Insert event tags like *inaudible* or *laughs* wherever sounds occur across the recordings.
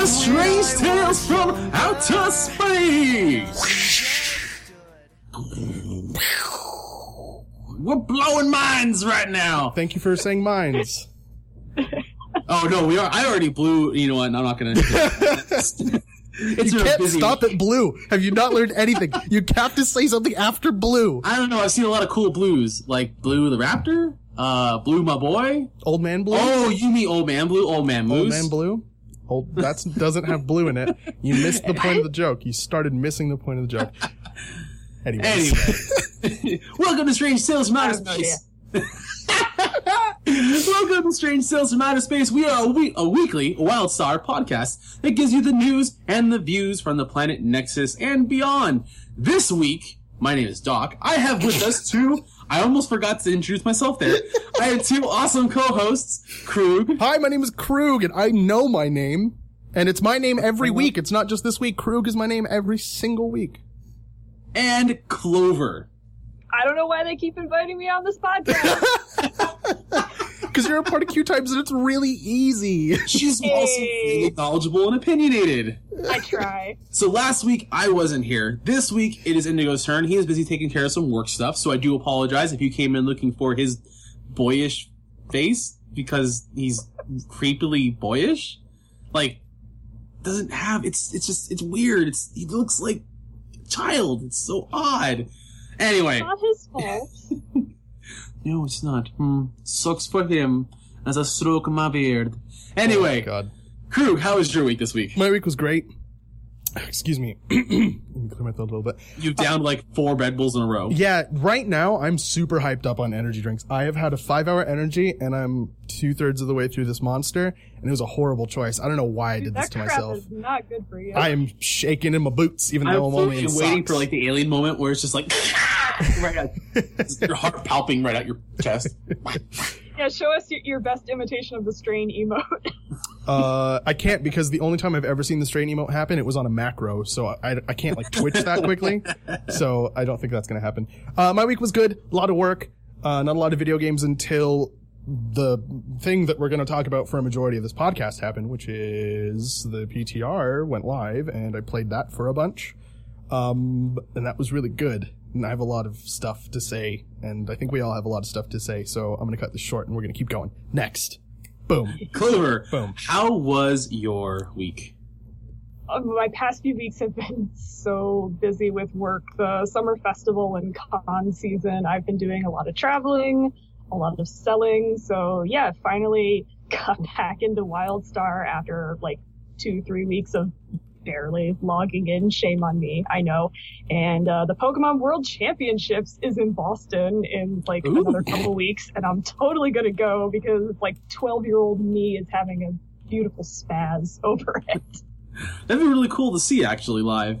To Strange Tales from Outer Space! We're blowing minds right now! Thank you for saying minds. *laughs* Oh no, we are. I already blew. You know what? I'm not gonna. *laughs* *laughs* it's You can't stop week. at blue. Have you not learned anything? You have to say something after blue. I don't know. I've seen a lot of cool blues, like Blue the Raptor, uh, Blue my boy. Old man blue. Oh, you mean Old Man Blue, Old Man Moose? Old man blue. Old that doesn't have blue in it. You missed the point of the joke. You started missing the point of the joke. Anyways. Anyway, *laughs* welcome to Strange Tales from Outer oh, no Space. *laughs* welcome to Strange Tales from Outer Space. We are a, we- a weekly Wild Star podcast that gives you the news and the views from the planet Nexus and beyond. This week, my name is Doc. I have with us two. I almost forgot to introduce myself there. I have two awesome co-hosts, Krug Hi, my name is Krug, and I know my name. And it's my name every week. It's not just this week. Krug is my name every single week. and Clover. I don't know why they keep inviting me on this podcast. *laughs* Because you're a part of Q Times and it's really easy. She's also really knowledgeable and opinionated. I try. So last week I wasn't here. This week it is Indigo's turn. He is busy taking care of some work stuff, so I do apologize if you came in looking for his boyish face because he's creepily boyish. Like doesn't have it's it's just it's weird. It's he looks like a child. It's so odd. Anyway, Not his fault. *laughs* no, it's not. Hmm. Sucks for him as I stroke my beard. Oh, Anyway, God. Krug, how was your week this week? My week was great. *clears throat* Excuse me. *clears throat* Let me clear my throat a little bit. You downed like four Red Bulls in a row. Yeah, right now I'm super hyped up on energy drinks. I have had a five hour energy and I'm two thirds of the way through this monster and it was a horrible choice. I don't know why I did this that to crap myself. is not good for you. I am shaking in my boots even I'm though I'm only in fully waiting socks. for like the alien moment where it's just like *laughs* *laughs* right out, *laughs* your heart palping right out your chest. yeah, show us your, your best imitation of the strain emote. *laughs* Uh, I can't because the only time I've ever seen the strain emote happen, it was on a macro, so I, I can't like twitch that quickly. So I don't think that's gonna happen. Uh, my week was good. A lot of work. Uh, not a lot of video games until the thing that we're gonna talk about for a majority of this podcast happened, which is the PTR went live and I played that for a bunch. Um, and that was really good. And I have a lot of stuff to say, and I think we all have a lot of stuff to say, so I'm gonna cut this short and we're gonna keep going. Next. Boom. Clover, Boom. how was your week? Uh, My past few weeks have been *laughs* so busy with work. The summer festival and con season, I've been doing a lot of traveling, a lot of selling. So yeah, finally *laughs* got back into WildStar after like two, three weeks of barely logging in. Shame on me, I know. And uh, the Pokemon World Championships is in Boston in like Ooh. another couple weeks, and I'm totally gonna go because like 12 year old me is having a beautiful spaz *laughs* over it. That'd be really cool to see actually live.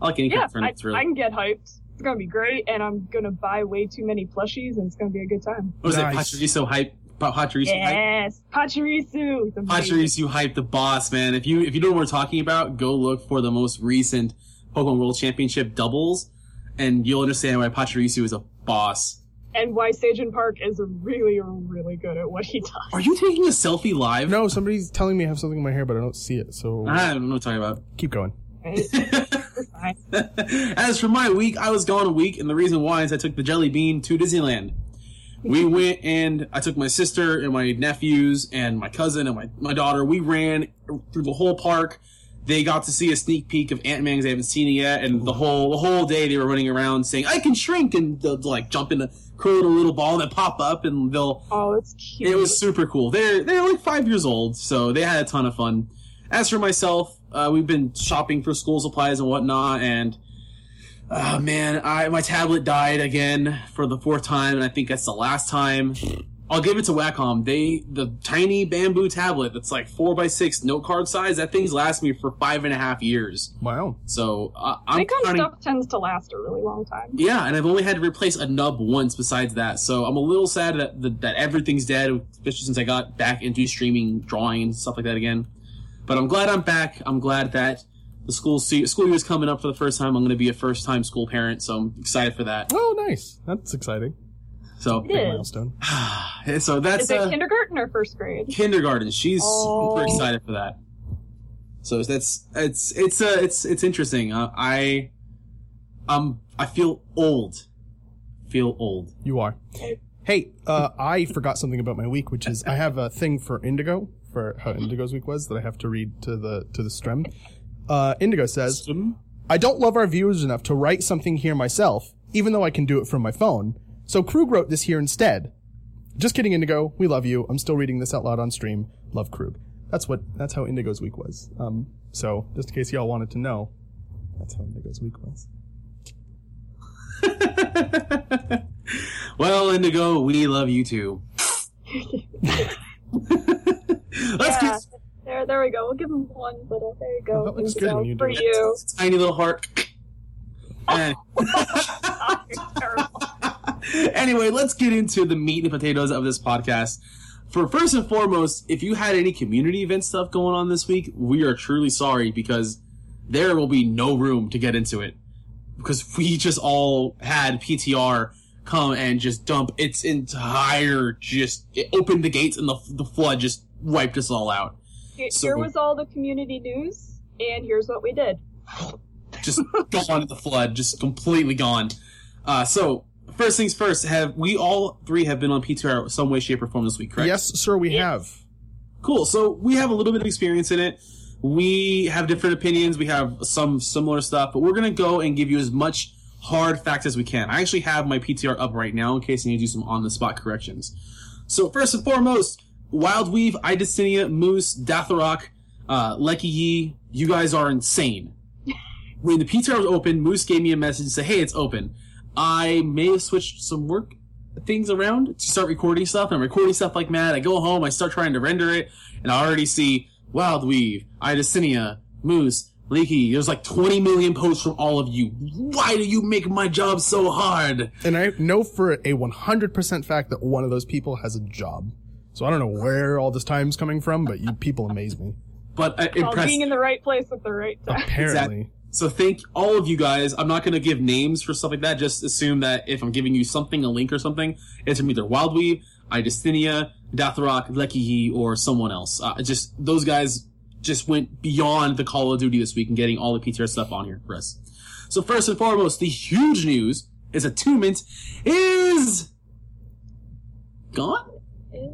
I like any kind yeah, of I, really. I can get hyped. It's gonna be great, and I'm gonna buy way too many plushies, and it's gonna be a good time. what was Nice. it? Pachirisu hype. Pa- Pachirisu hype. Yes, Pachirisu. Pachirisu hype, the boss man. If you if you know what we're talking about, go look for the most recent Pokemon World Championship doubles, and you'll understand why Pachirisu is a boss. And why Sejun Park is really, really good at what he does. Are you taking a selfie live? No, somebody's telling me I have something in my hair, but I don't see it. So I don't know what you're talking about. keep going. Right? *laughs* We're fine. about. As for my week, I was gone a week, and the reason why is I took the Jelly Bean to Disneyland. We went and I took my sister and my nephews and my cousin and my, my daughter. We ran through the whole park. They got to see a sneak peek of Ant Man because they haven't seen it yet, and the whole the whole day they were running around saying, "I can shrink," and they'll like jump in a curl in a little ball and then pop up, and they'll Oh, it's cute. it was super cool. They're they're like five years old, so they had a ton of fun. As for myself, uh, we've been shopping for school supplies and whatnot, and oh man, I my tablet died again for the fourth time, and I think that's the last time. I'll give it to Wacom. They the tiny bamboo tablet that's like four by six note card size. That thing's last me for five and a half years. Wow. So uh, I'm Nikon counting- stuff tends to last a really long time. yeah, and I've only had to replace a nub once besides that, so I'm a little sad that that, that everything's dead, especially since I got back into streaming, drawing, and stuff like that again. But I'm glad I'm back. I'm glad that the school se- school year is coming up for the first time. I'm going to be a first time school parent, so I'm excited for that. Oh, nice. That's exciting. So, It Big is. milestone. *sighs* so that's Is it uh, kindergarten or first grade? kindergarten. She's Oh. super excited for that. So that's it's it's uh it's it's interesting. Uh, I um I feel old. Feel old. You are. Hey, uh, I forgot something about my week, which is I have a thing for Indigo for how Indigo's week was that I have to read to the to the stream. Uh, Indigo says, I don't love our viewers enough to write something here myself, even though I can do it from my phone. So Krug wrote this here instead. Just kidding, Indigo. We love you. I'm still reading this out loud on stream. Love Krug. That's what. That's how Indigo's week was. Um. So just in case y'all wanted to know, that's how Indigo's week was. *laughs* well, Indigo, we love you too. *laughs* *laughs* Let's Yeah. get There, there we go. We'll give him one little. There you go. Oh, that looks Indigo, good when you do for it. you. tiny little heart. And- you're terrible. anyway, let's get into the meat and potatoes of this podcast. For first and foremost, if you had any community event stuff going on this week, we are truly sorry because there will be no room to get into it. Because we just all had PTR come and just dump its entire, just, it opened the gates and the, the flood just wiped us all out. Here So- here was all the community news, and here's what we did. just gone in the flood, just completely gone. Uh, so first things first, have we all three have been on PTR some way, shape, or form this week, correct? Yes, sir. We Yeah. have. Cool. So we have a little bit of experience in it. We have different opinions. We have some similar stuff, but we're gonna go and give you as much hard facts as we can. I actually have my PTR up right now in case I need to do some on the spot corrections. So first and foremost, Wildweave, Idicinia, Moose, Datharok, uh, Lecky Yi, you guys are insane. *laughs* When the PTR was open, Moose gave me a message and said, "Hey, it's open." I may have switched some work things around to start recording stuff, and I'm recording stuff like mad. I go home, I start trying to render it, and I already see Wildweave, Idicinia, Moose, Leaky. There's like 20 million posts from all of you. Why do you make my job so hard? And I know for a 100% fact that one of those people has a job. So I don't know where all this time's coming from, but you people amaze me. But uh, Well, impressed. being in the right place at the right time. Apparently. So thank all of you guys. I'm not going to give names for stuff like that. Just assume that if I'm giving you something, a link or something, it's from either Wildweave, Idicinia, Datharok, Lecky, or someone else. Uh, just those guys just went beyond the Call of Duty this week and getting all the PTR stuff on here for us. So first and foremost, the huge news is Attunement is gone.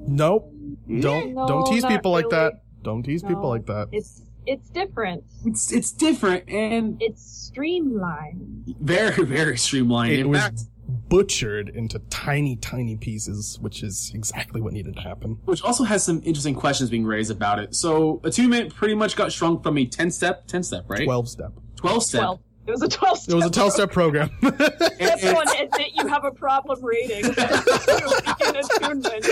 Nope. Don't No, don't tease not people like that. Don't tease people like that. It's it's different. It's it's different and It's streamlined. very very streamlined. It In was fact, butchered into tiny, tiny pieces, which is exactly what needed to happen. which also has some interesting questions being raised about it. So attunement pretty much got shrunk from a 10 step, 10 step, right? 12 step. 12 step. Twelve. It was a twelve. It was a 12 step program. *laughs* That's one admit you have a problem rating. *laughs* *laughs* in attunement.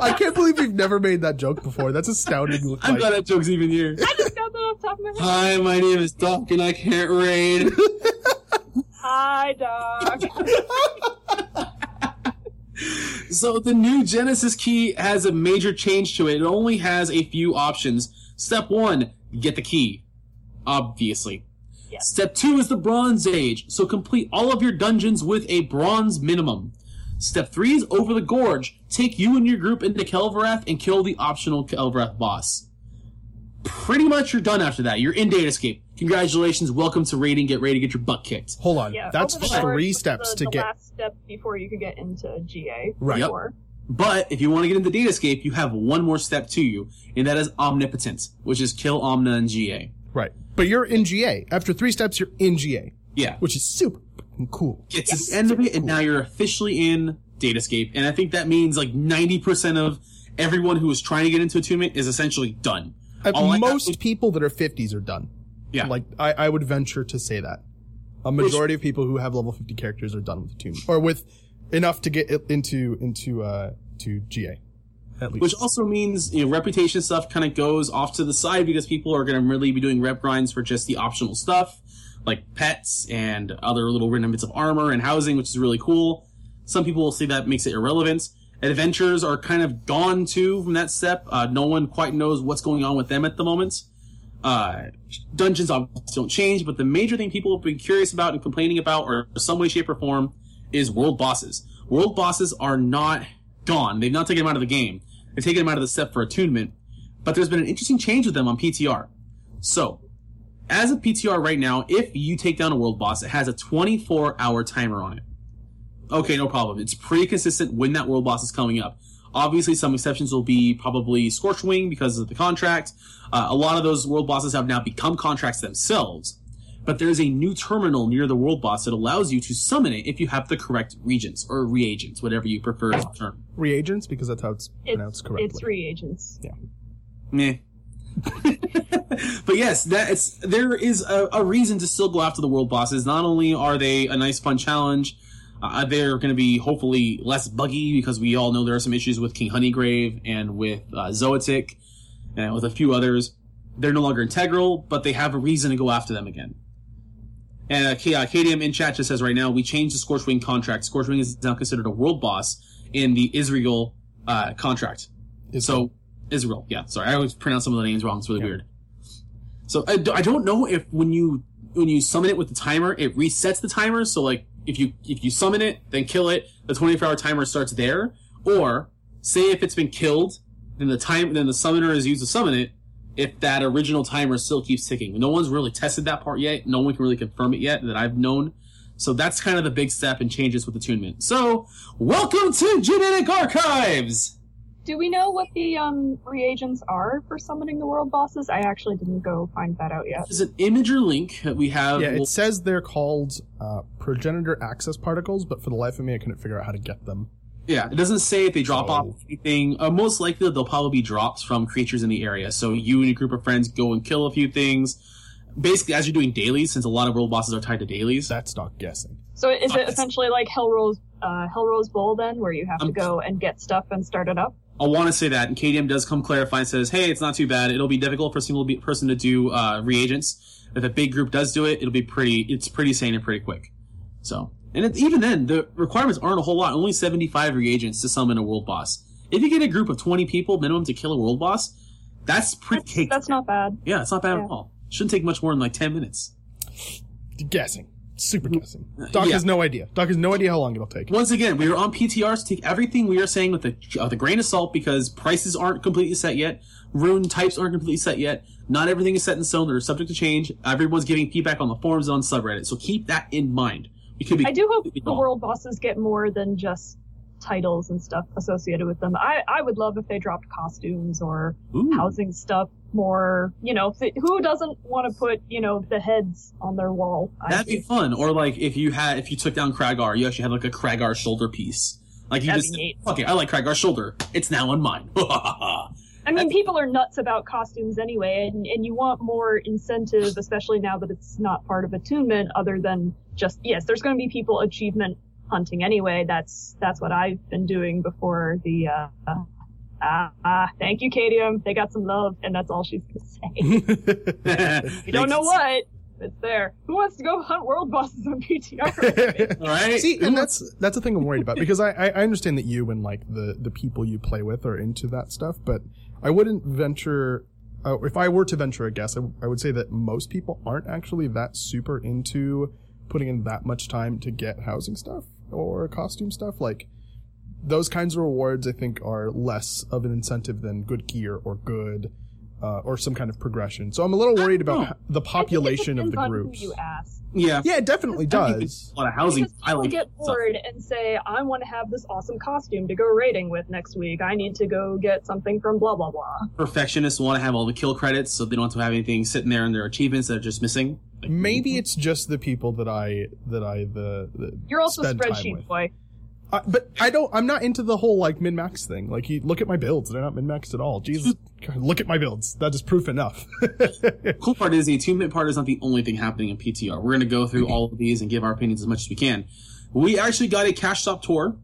I can't believe we've never made that joke before. That's astounding. I'm like. glad that joke's even here. I just got that off the top of my head. Hi, my name is Doc and I can't raid. Hi, Doc. *laughs* so the new Genesis key has a major change to it. It only has a few options. Step one, get the key. Obviously. Yes. Step two is the Bronze Age, so complete all of your dungeons with a bronze minimum. Step three is over the gorge. Take you and your group into Kel Voreth and kill the optional Kel Voreth boss. Pretty much you're done after that. You're in Datascape. Congratulations, welcome to raiding. Get ready to get your butt kicked. Hold on. Yeah, That's the three was steps the, to the get. last step before you could get into GA. Right. Yep. But if you want to get into Datascape, you have one more step to you, and that is Omnipotent, which is kill Ohmna and GA. Right. But you're in GA. After three steps, you're in GA, Yeah. which is super fucking cool. Get to the end of it, and now you're officially in Datascape. And I think that means like 90% of everyone who is trying to get into Attunement is essentially done. All I most to- people that are 50s are done. Yeah. Like, I, I would venture to say that. A majority of people who have level 50 characters are done with the tomb. Or with enough to get into, into, uh, to GA. At least. Which also means, you know, reputation stuff kind of goes off to the side because people are going to really be doing rep grinds for just the optional stuff, like pets and other little random bits of armor and housing, which is really cool. Some people will say that makes it irrelevant. Adventures are kind of gone too from that step. Uh, no one quite knows what's going on with them at the moment. Uh, dungeons obviously don't change, but the major thing people have been curious about and complaining about, or some way, shape, or form, is world bosses. World bosses are not gone. They've not taken them out of the game. They've taken them out of the step for attunement. But there's been an interesting change with them on PTR. So, as a PTR right now, if you take down a world boss, it has a 24 hour timer on it. Okay, no problem. It's pretty consistent when that world boss is coming up. Obviously, some exceptions will be probably Scorchwing because of the contract. Uh, a lot of those world bosses have now become contracts themselves. But there's a new terminal near the world boss that allows you to summon it if you have the correct regents or reagents, whatever you prefer to term. Reagents, because that's how it's pronounced It's, correctly. it's reagents. Yeah. Meh. *laughs* but yes, that it's there is a, a reason to still go after the world bosses. Not only are they a nice fun challenge, uh, they're going to be hopefully less buggy because we all know there are some issues with King Honeygrave and with uh, Zoetic and with a few others. They're no longer integral, but they have a reason to go after them again. And uh, K- uh, KDM in chat just says right now we changed the Scorchwing contract. Scorchwing is now considered a world boss in the Israel uh, contract. So Israel, yeah. Sorry, I always pronounce some of the names wrong. It's really Yeah. weird. So I don't know if when you when you summon it with the timer, it resets the timer. So like if you if you summon it, then kill it, the 24 hour timer starts there. Or say if it's been killed, then the time then the summoner is used to summon it. If that original timer still keeps ticking, no one's really tested that part yet. No one can really confirm it yet that I've known. So that's kind of the big step and changes with attunement. So welcome to Genetic Archives. Do we know what the um, reagents are for summoning the world bosses? I actually didn't go find that out yet. There's an Imgur link that we have. yeah, it says they're called uh, progenitor access particles, but for the life of me, I couldn't figure out how to get them. yeah, it doesn't say if they drop So- off anything. Uh, most likely, they'll probably be drops from creatures in the area. So you and your group of friends go and kill a few things. Basically, as you're doing dailies, since a lot of world bosses are tied to dailies. That's not guessing. So is Fuck, it it's- essentially like Hellrose, uh, Hellrose Bowl then, where you have Um, to go and get stuff and start it up? I want to say that, and KDM does come clarify and says, "Hey, it's not too bad. It'll be difficult for a single person to do uh, reagents. If a big group does do it, it'll be pretty. It's pretty sane and pretty quick. So, and it, even then, the requirements aren't a whole lot. Only seventy-five reagents to summon a world boss. If you get a group of twenty people minimum to kill a world boss, that's pretty That's, that's not bad. yeah, it's not bad yeah. at all. Shouldn't take much more than like ten minutes. Guessing. Super guessing. Uh, Doc yeah. has no idea. Doc has no idea how long it'll take. Once again, we are on PTRs. Take everything we are saying with a, with a grain of salt because prices aren't completely set yet. Rune types aren't completely set yet. Not everything is set in stone. They're subject to change. Everyone's giving feedback on the forums and on subreddit. So keep that in mind. We could be. I do hope completely the wrong. world bosses get more than just titles and stuff associated with them. I, I would love if they dropped costumes or Ooh. housing stuff more, you know, who doesn't want to put, you know, the heads on their wall? That'd be fun. Or like if you had, if you took down Kragar, you actually had like a Kragar shoulder piece. Like you That'd just, neat. okay, I like Kragar's shoulder. It's now on mine. *laughs* I mean, people are nuts about costumes anyway, and, and you want more incentive, especially now that it's not part of attunement, other than just yes, there's going to be people achievement hunting anyway. That's that's what I've been doing before the. Uh, uh, ah, ah, thank you, Kadium. They got some love, and that's all she's gonna say. *laughs* You don't know what? It's there. Who wants to go hunt world bosses on PTR? *laughs* All right. See, and that's that's the thing I'm worried about because I, I I understand that you and like the the people you play with are into that stuff, but I wouldn't venture. Uh, if I were to venture a guess, I, w- I would say that most people aren't actually that super into putting in that much time to get housing stuff or costume stuff. Like those kinds of rewards, I think, are less of an incentive than good gear or good. Uh, or some kind of progression. So I'm a little worried about know. the population of the Depends groups. You ask. yeah. Yeah, it definitely does. A lot of housing. Because I like get bored and say, I want to have this awesome costume to go raiding with next week. I need to go get something from blah blah blah. perfectionists want to have all the kill credits, so they don't have to have anything sitting there in their achievements that are just missing. Like, Maybe it's just the people that I that I the, the You're also spend time spreadsheet with. boy. Uh, but I don't. I'm not into the whole like min max thing. Like, you look at my builds; they're not min maxed at all. Jesus, *laughs* God, look at my builds. That is proof enough. cool part is the attunement part is not the only thing happening in PTR. We're going to go through all of these and give our opinions as much as we can. We actually got a cash shop tour,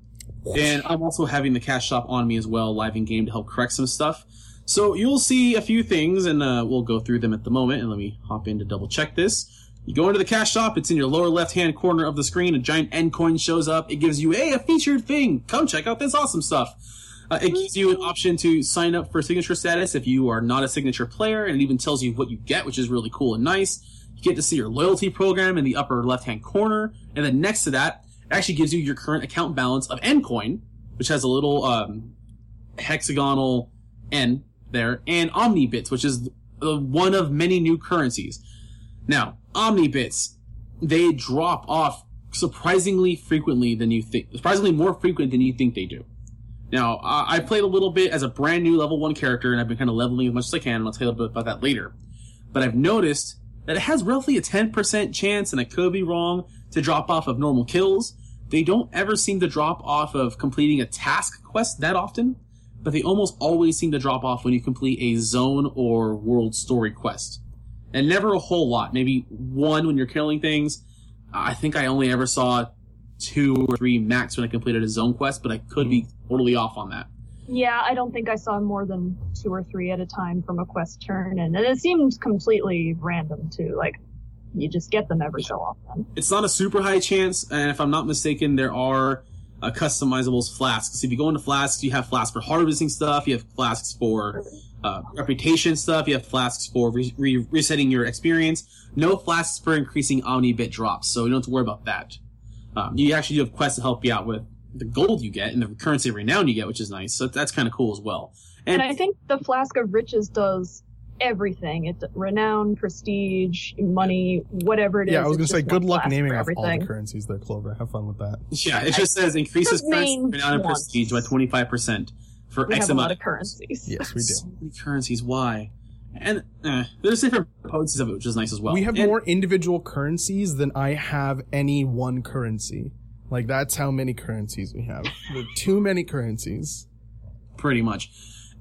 and I'm also having the cash shop on me as well, live in game to help correct some stuff. So you'll see a few things, and uh, we'll go through them at the moment. And let me hop in to double check this. You go into the cash shop, it's in your lower left hand corner of the screen. A giant NCoin shows up. It gives you, hey, a featured thing. Come check out this awesome stuff. Uh, it gives you an option to sign up for signature status if you are not a signature player, and it even tells you what you get, which is really cool and nice. You get to see your loyalty program in the upper left hand corner, and then next to that, it actually gives you your current account balance of N coin, which has a little um, hexagonal N there, and Omni bits, which is one of many new currencies. Now, Omni bits, they drop off surprisingly frequently than you think, surprisingly more frequent than you think they do. Now, I played a little bit as a brand new level one character, and I've been kind of leveling as much as I can, and I'll tell you a bit about that later. But I've noticed that it has roughly a 10% chance, and I could be wrong, to drop off of normal kills. They don't ever seem to drop off of completing a task quest that often, but they almost always seem to drop off when you complete a zone or world story quest. And never a whole lot, maybe one when you're killing things. I think I only ever saw two or three max when I completed a zone quest, but I could be mm-hmm. totally off on that. Yeah, I don't think I saw more than two or three at a time from a quest turn, and it seemed completely random too. Like you just get them every so often. It's not a super high chance, and if I'm not mistaken, there are uh, customizables flasks. If you go into flasks, you have flasks for harvesting stuff, you have flasks for uh, reputation stuff, you have flasks for re- re- resetting your experience. No flasks for increasing omni bit drops, so you don't have to worry about that. Um, you actually do have quests to help you out with the gold you get and the currency of renown you get, which is nice. So that's kind of cool as well. And, and I think the flask of riches does everything. It renown, prestige, money, whatever it is. Yeah, I was gonna say, good luck naming off everything. all the currencies there, Clover. Have fun with that. Yeah, it just says increases The currency, renown, and prestige by 25% for We X have a lot amount of currencies. Yes, we do. So many currencies, why? And eh, there's different potencies of it, which is nice as well. we have And- more individual currencies than I have any one currency. Like that's how many currencies we have. Too many currencies. pretty much.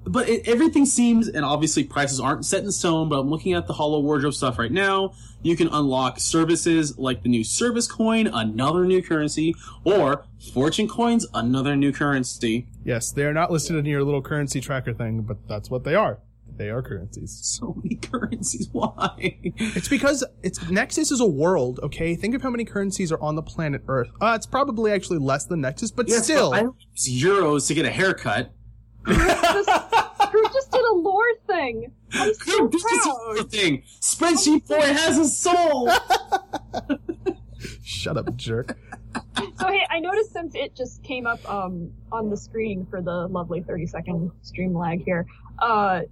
But it, everything seems, and obviously prices aren't set in stone, but I'm looking at the Holo-Wardrobe stuff right now. You can unlock services like the new service coin, another new currency, or fortune coins, another new currency. Yes, they are not listed in your little currency tracker thing, but that's what they are. They are currencies. So many *laughs* currencies, why? It's because it's Nexus is a world, okay? Think of how many currencies are on the planet Earth. Uh, it's probably actually less than Nexus, but Yes, still. but I use euros to get a haircut. Crew just did a lore thing. I'm so This is proud. the thing. Spreadsheet boy has a soul. *laughs* Shut up, jerk. So hey, I noticed since it just came up um on the screen for the lovely 30 second stream lag here. Uh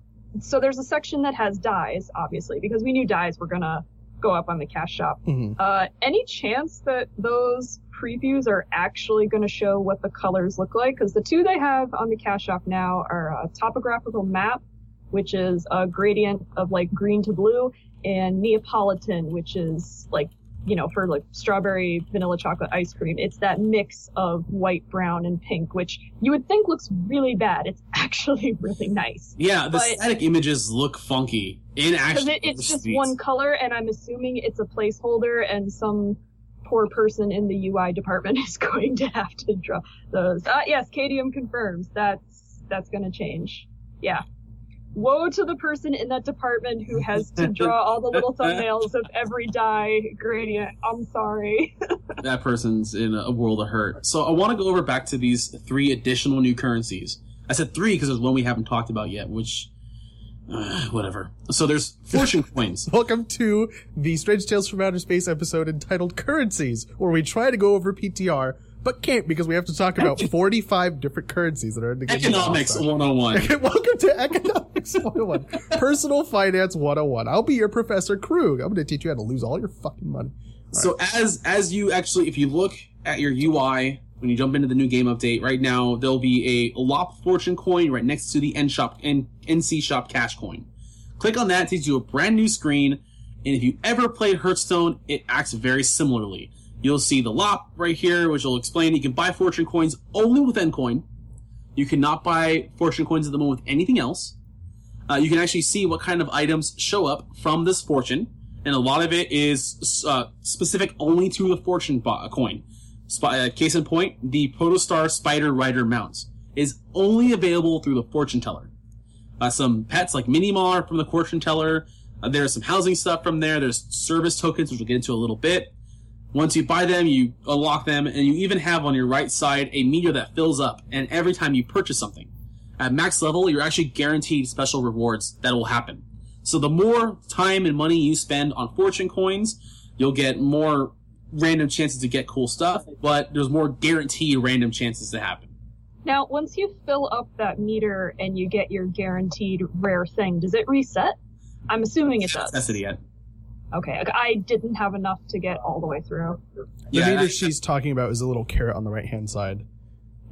so there's a section that has dyes, obviously, because we knew dyes were gonna go up on the cash shop. Mhm. Uh any chance that those previews are actually going to show what the colors look like? Because the two they have on the cash shop now are a topographical map, which is a gradient of like green to blue, and Neapolitan, which is like you know, for like strawberry vanilla chocolate ice cream. It's that mix of white, brown, and pink, which you would think looks really bad. It's *laughs* actually really nice. Yeah, the But- static images look funky in action. it, it's just one color, and I'm assuming it's a placeholder, and some poor person in the UI department *laughs* is going to have to draw those. Uh, yes, Cadium confirms that's that's going to change. Yeah. Woe to the person in that department who has to *laughs* draw all the little thumbnails of every dye gradient. I'm sorry. *laughs* that person's in a world of hurt. So I want to go over back to these three additional new currencies. I said three because there's one we haven't talked about yet, which, uh, *sighs* whatever. So there's fortune *laughs* coins. Welcome to the Strange Tales from Outer Space episode entitled Currencies, where we try to go over PTR, but can't because we have to talk about 45 different currencies that are in the game. Economics 101. *laughs* Welcome to Economics 101. Personal Finance 101. I'll be your Professor Krug. I'm going to teach you how to lose all your fucking money. So as as you actually, if you look at your UI when you jump into the new game update, right now there'll be a Lopp fortune coin right next to the End shop N, NC shop cash coin. Click on that, it takes you to a brand new screen, and if you ever played Hearthstone, it acts very similarly. You'll see the Lopp right here, which will explain you can buy fortune coins only with N coin. You cannot buy fortune coins at the moment with anything else. Uh, you can actually see what kind of items show up from this fortune, and a lot of it is uh, specific only to the fortune coin. Uh, case in point, the Protostar Spider Rider mounts is only available through the fortune teller. Uh, some pets like Minimar from the fortune teller. Uh, there's some housing stuff from there. There's service tokens, which we'll get into a little bit. Once you buy them, you unlock them, and you even have on your right side a meter that fills up, and every time you purchase something. At max level, you're actually guaranteed special rewards that will happen. So the more time and money you spend on fortune coins, you'll get more random chances to get cool stuff, but there's more guaranteed random chances to happen. Now, once you fill up that meter and you get your guaranteed rare thing, does it reset? I'm assuming it does. Necessity yet. Okay, I didn't have enough to get all the way through. The meter she's talking about is a little carrot on the right hand side.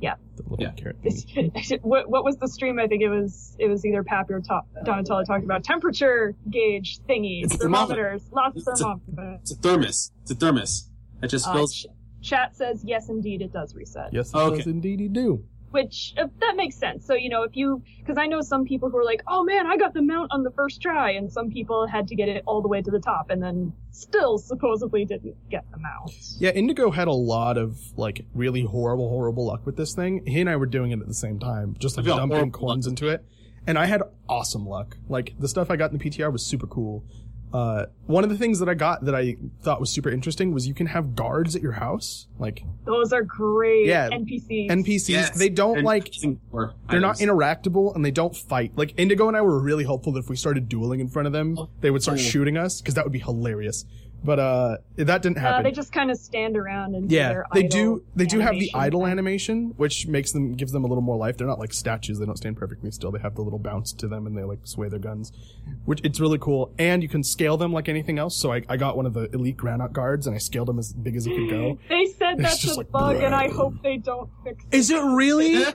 Yeah. The little Yeah. carrot. thingy. *laughs* what, what was the stream? I think it was it was either Pappy or Ta- Donatello talking about temperature gauge thingies, It's a thermometer. thermometers, lots of It's a- thermometers. It's a thermos. It's a thermos. It just Uh, fills. ch- chat says yes, indeed, it does reset. Yes, it Okay. does indeed it do. Which uh, that makes sense. So you know, if you because I know some people who are like, "Oh man, I got the mount on the first try," and some people had to get it all the way to the top and then still supposedly didn't get the mount. Yeah, Indigo had a lot of like really horrible, horrible luck with this thing. He and I were doing it at the same time, just like I've dumping coins luck. into it. And I had awesome luck. Like the stuff I got in the PTR was super cool. Uh, one of the things that I got that I thought was super interesting was you can have guards at your house, like Those are great Yeah, NPCs. NPCs. Yes. They don't And like they're not interactable and they don't fight. Like Indigo and I were really hopeful that if we started dueling in front of them, they would start Oh. shooting us because that would be hilarious. But uh, that didn't uh, happen. they just kind of stand around and do Yeah, their they do. They do have the idle thing. animation, which makes them gives them a little more life. They're not like statues; they don't stand perfectly still. They have the little bounce to them, and they like sway their guns, which it's really cool. And you can scale them like anything else. So I, I got one of the elite granite guards, and I scaled them as big as it could go. *laughs* They said that's a like, bug, and I hope they don't fix it. Is it really? *laughs*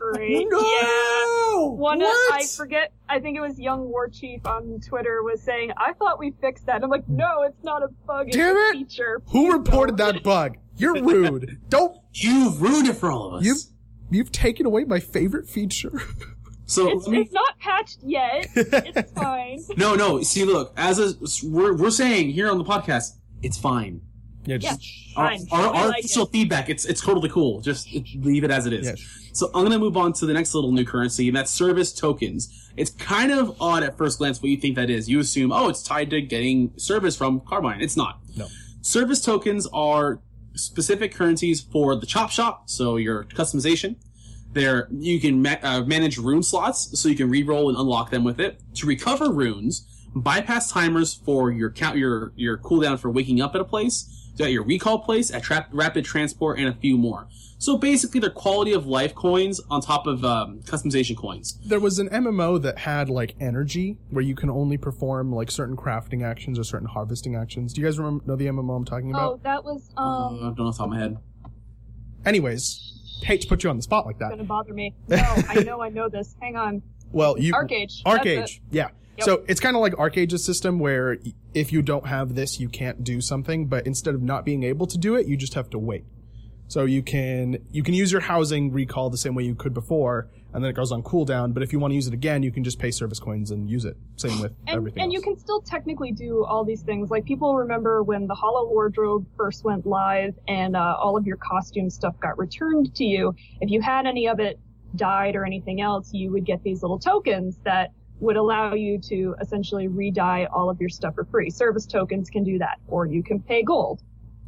No! Yeah. One, what? I forget. I think it was Young War Chief on Twitter was saying, "I thought we fixed that." I'm like, "No, it's not a bug. It's Damn a it! feature." Who reported that bug? You're rude. *laughs* don't. You've ruined it for all of us. You've you've taken away my favorite feature. *laughs* so It's, me- it's not patched yet. *laughs* It's fine. no, no. See, look, as a we're we're saying here on the podcast, it's fine. Yeah, Yeah, Our, fine. our, our like official it. feedback, it's it's totally cool. Just it- leave it as it is. yeah. So I'm gonna move on to the next little new currency, and that's service tokens. It's kind of odd at first glance what you think that is. You assume, oh, it's tied to getting service from Carbine. It's not. No. Service tokens are specific currencies for the chop shop, so your customization. There, you can ma- uh, manage rune slots, so you can re-roll and unlock them with it. To recover runes, bypass timers for your count, your your cooldown for waking up at a place. You got your recall place, a trap, rapid transport, and a few more. So basically, they're quality of life coins on top of um, customization coins. There was an MMO that had like energy where you can only perform like certain crafting actions or certain harvesting actions. Do you guys remember know the MMO I'm talking about? Oh, that was Uh, I um don't know off the top of my head. Anyways, hate to put you on the spot like that. It's gonna bother me. No, I know, I know this. Hang on. *laughs* Well, you ArcheAge. That's. ArcheAge, yeah. Yep. So it's kind of like ArcheAge's system where if you don't have this, you can't do something, but instead of not being able to do it, you just have to wait. So you can you can use your housing recall the same way you could before, and then it goes on cooldown. But if you want to use it again, you can just pay service coins and use it. Same with And, everything. and you can still technically do all these things. Like people remember when the Holo-Wardrobe first went live and uh, all of your costume stuff got returned to you. If you had any of it dyed or anything else, you would get these little tokens that would allow you to essentially re-dye all of your stuff for free. Service tokens can do that, or you can pay gold.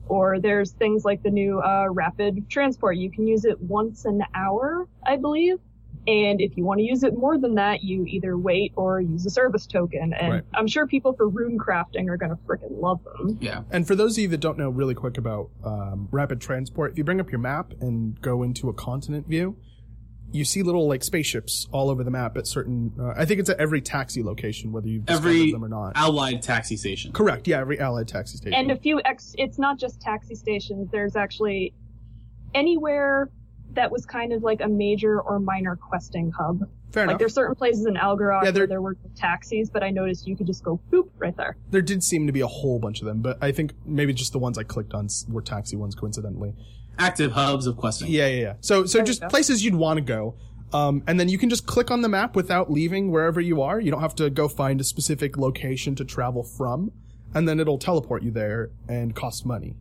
Or there's things like the new uh, rapid transport. You can use it once an hour, I believe. And if you want to use it more than that, you either wait or use a service token. And Right. I'm sure people for rune crafting are going to freaking love them. Yeah. And for those of you that don't know really quick about um, rapid transport, if you bring up your map and go into a continent view, you see little like spaceships all over the map at certain. Uh, I think it's at every taxi location, whether you've discovered Every them or not. allied taxi station. Correct. Yeah, every allied taxi station. And a few ex, it's not just taxi stations. There's actually anywhere that was kind of like a major or minor questing hub. Fair Like enough. there's certain places in Algoroc Yeah, there- where there were taxis, but I noticed you could just go boop right there. There did seem to be a whole bunch of them, but I think maybe just the ones I clicked on were taxi ones coincidentally. Active hubs of questing. Yeah, yeah, yeah. So, so There just places you'd want to go. Um, and then you can just click on the map without leaving wherever you are. You don't have to go find a specific location to travel from. And then it'll teleport you there and cost money.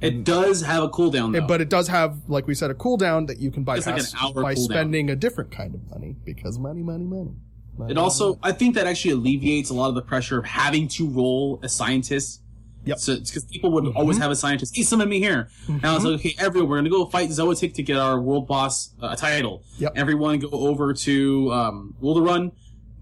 It does have a cooldown though. It- but it does have, like we said, a cooldown that you can It's like bypass by cooldown. spending a different kind of money because money, money, money. Money, It also, I think that actually alleviates a lot of the pressure of having to roll a scientist. Yep. So, because people would always have a scientist. Hey, summon me here. Now it's like, okay, everyone, we're gonna go fight Zoetic to get our world boss uh, title. Yep. Everyone go over to um, Wilderrun,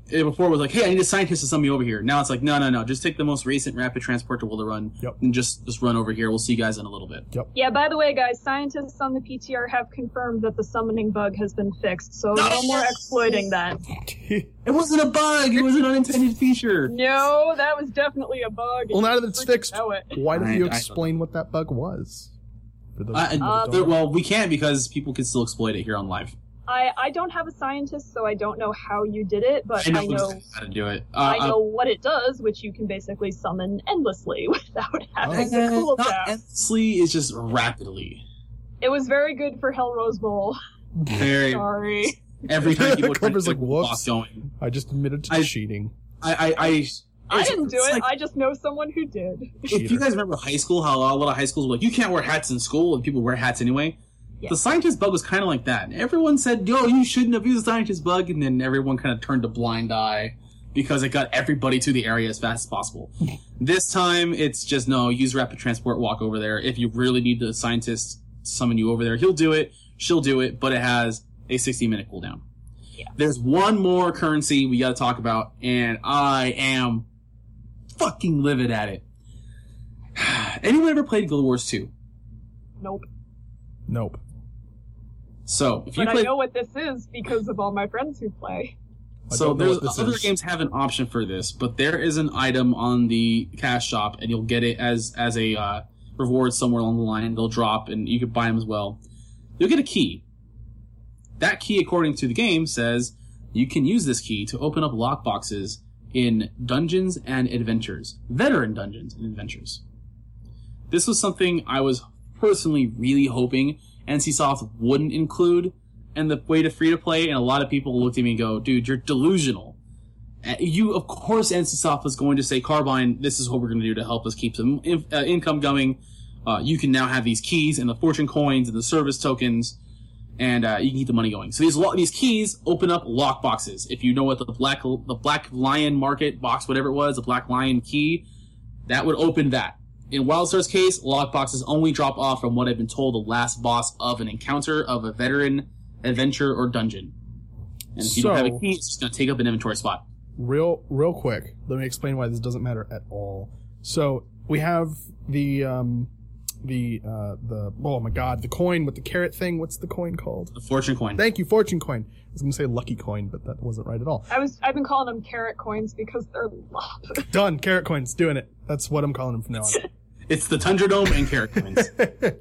before it was like, hey, I need a scientist to send me over here. Now it's like, no, no, no, just take the most recent rapid transport to Wilderrun Yep. and just just run over here. We'll see you guys in a little bit. Yeah, by the way, guys, scientists on the PTR have confirmed that the summoning bug has been fixed, so no more exploiting that. It wasn't a bug. It was an unintended feature. No, that was definitely a bug. Well, now that it's fixed, it. why don't you explain what that bug was? For those I, people Uh, that there- don't know. well, we can't because people can still exploit it here on live. I, I don't have a scientist, so I don't know how you did it, but I know, I know how to do it. Uh, I know what it does, which you can basically summon endlessly *laughs* without having uh, the cool not down. endlessly, it's just rapidly. It was very good for Hell Rose Bowl. *laughs* Very Sorry. every time *laughs* people try to Clover's like, "Whoops." going. I just admitted to I- cheating. I I, I, I it's- didn't do it. like- I just know someone who did. if you guys remember high school, how a lot of high schools were like, you can't wear hats in school, and people wear hats anyway. Yeah. The scientist bug was kind of like that. Everyone said, "Yo, you shouldn't have used the scientist bug," and then everyone kind of turned a blind eye because it got everybody to the area as fast as possible. *laughs* this time, it's just no. Use rapid transport, walk over there. If you really need the scientist to summon you over there, he'll do it. She'll do it, but it has a 60 minute cooldown. Yeah. There's one more currency we got to talk about, and I am fucking livid at it. *sighs* Anyone ever played Guild Wars 2? Nope. Nope. So, if you But I know what this is because of all my friends who play. I So there's other is. games have an option for this, but there is an item on the cash shop, and you'll get it as as a uh, reward somewhere along the line. They'll drop, and you can buy them as well. You'll get a key. That key, according to the game, says you can use this key to open up lockboxes in dungeons and adventures, veteran dungeons and adventures. This was something I was personally really hoping NCSoft wouldn't include and the way to free to play, and a lot of people looked at me and go, dude, you're delusional. Uh, You, of course, NCSoft was going to say, Carbine, this is what we're going to do to help us keep some in- uh, income going. Uh, you can now have these keys and the fortune coins and the service tokens, and uh, you can keep the money going. So these lo- these keys open up lock boxes. If you know what the black the Black Lion Market box, whatever it was, the Black Lion key, that would open that. In Wildstar's case, lockboxes only drop off from what I've been told the last boss of an encounter of a veteran adventure or dungeon. And if you don't have a key, it's just going to take up an inventory spot. real real quick let me explain why this doesn't matter at all so we have the um the uh the oh my god the coin with the carrot thing what's the coin called The fortune coin. thank you fortune coin i was gonna say lucky coin but that wasn't right at all I was I've been calling them carrot coins because they're lop. *laughs* done carrot coins doing it that's what i'm calling them from now on *laughs* It's the Tundra Dome and carrot coins. *laughs* so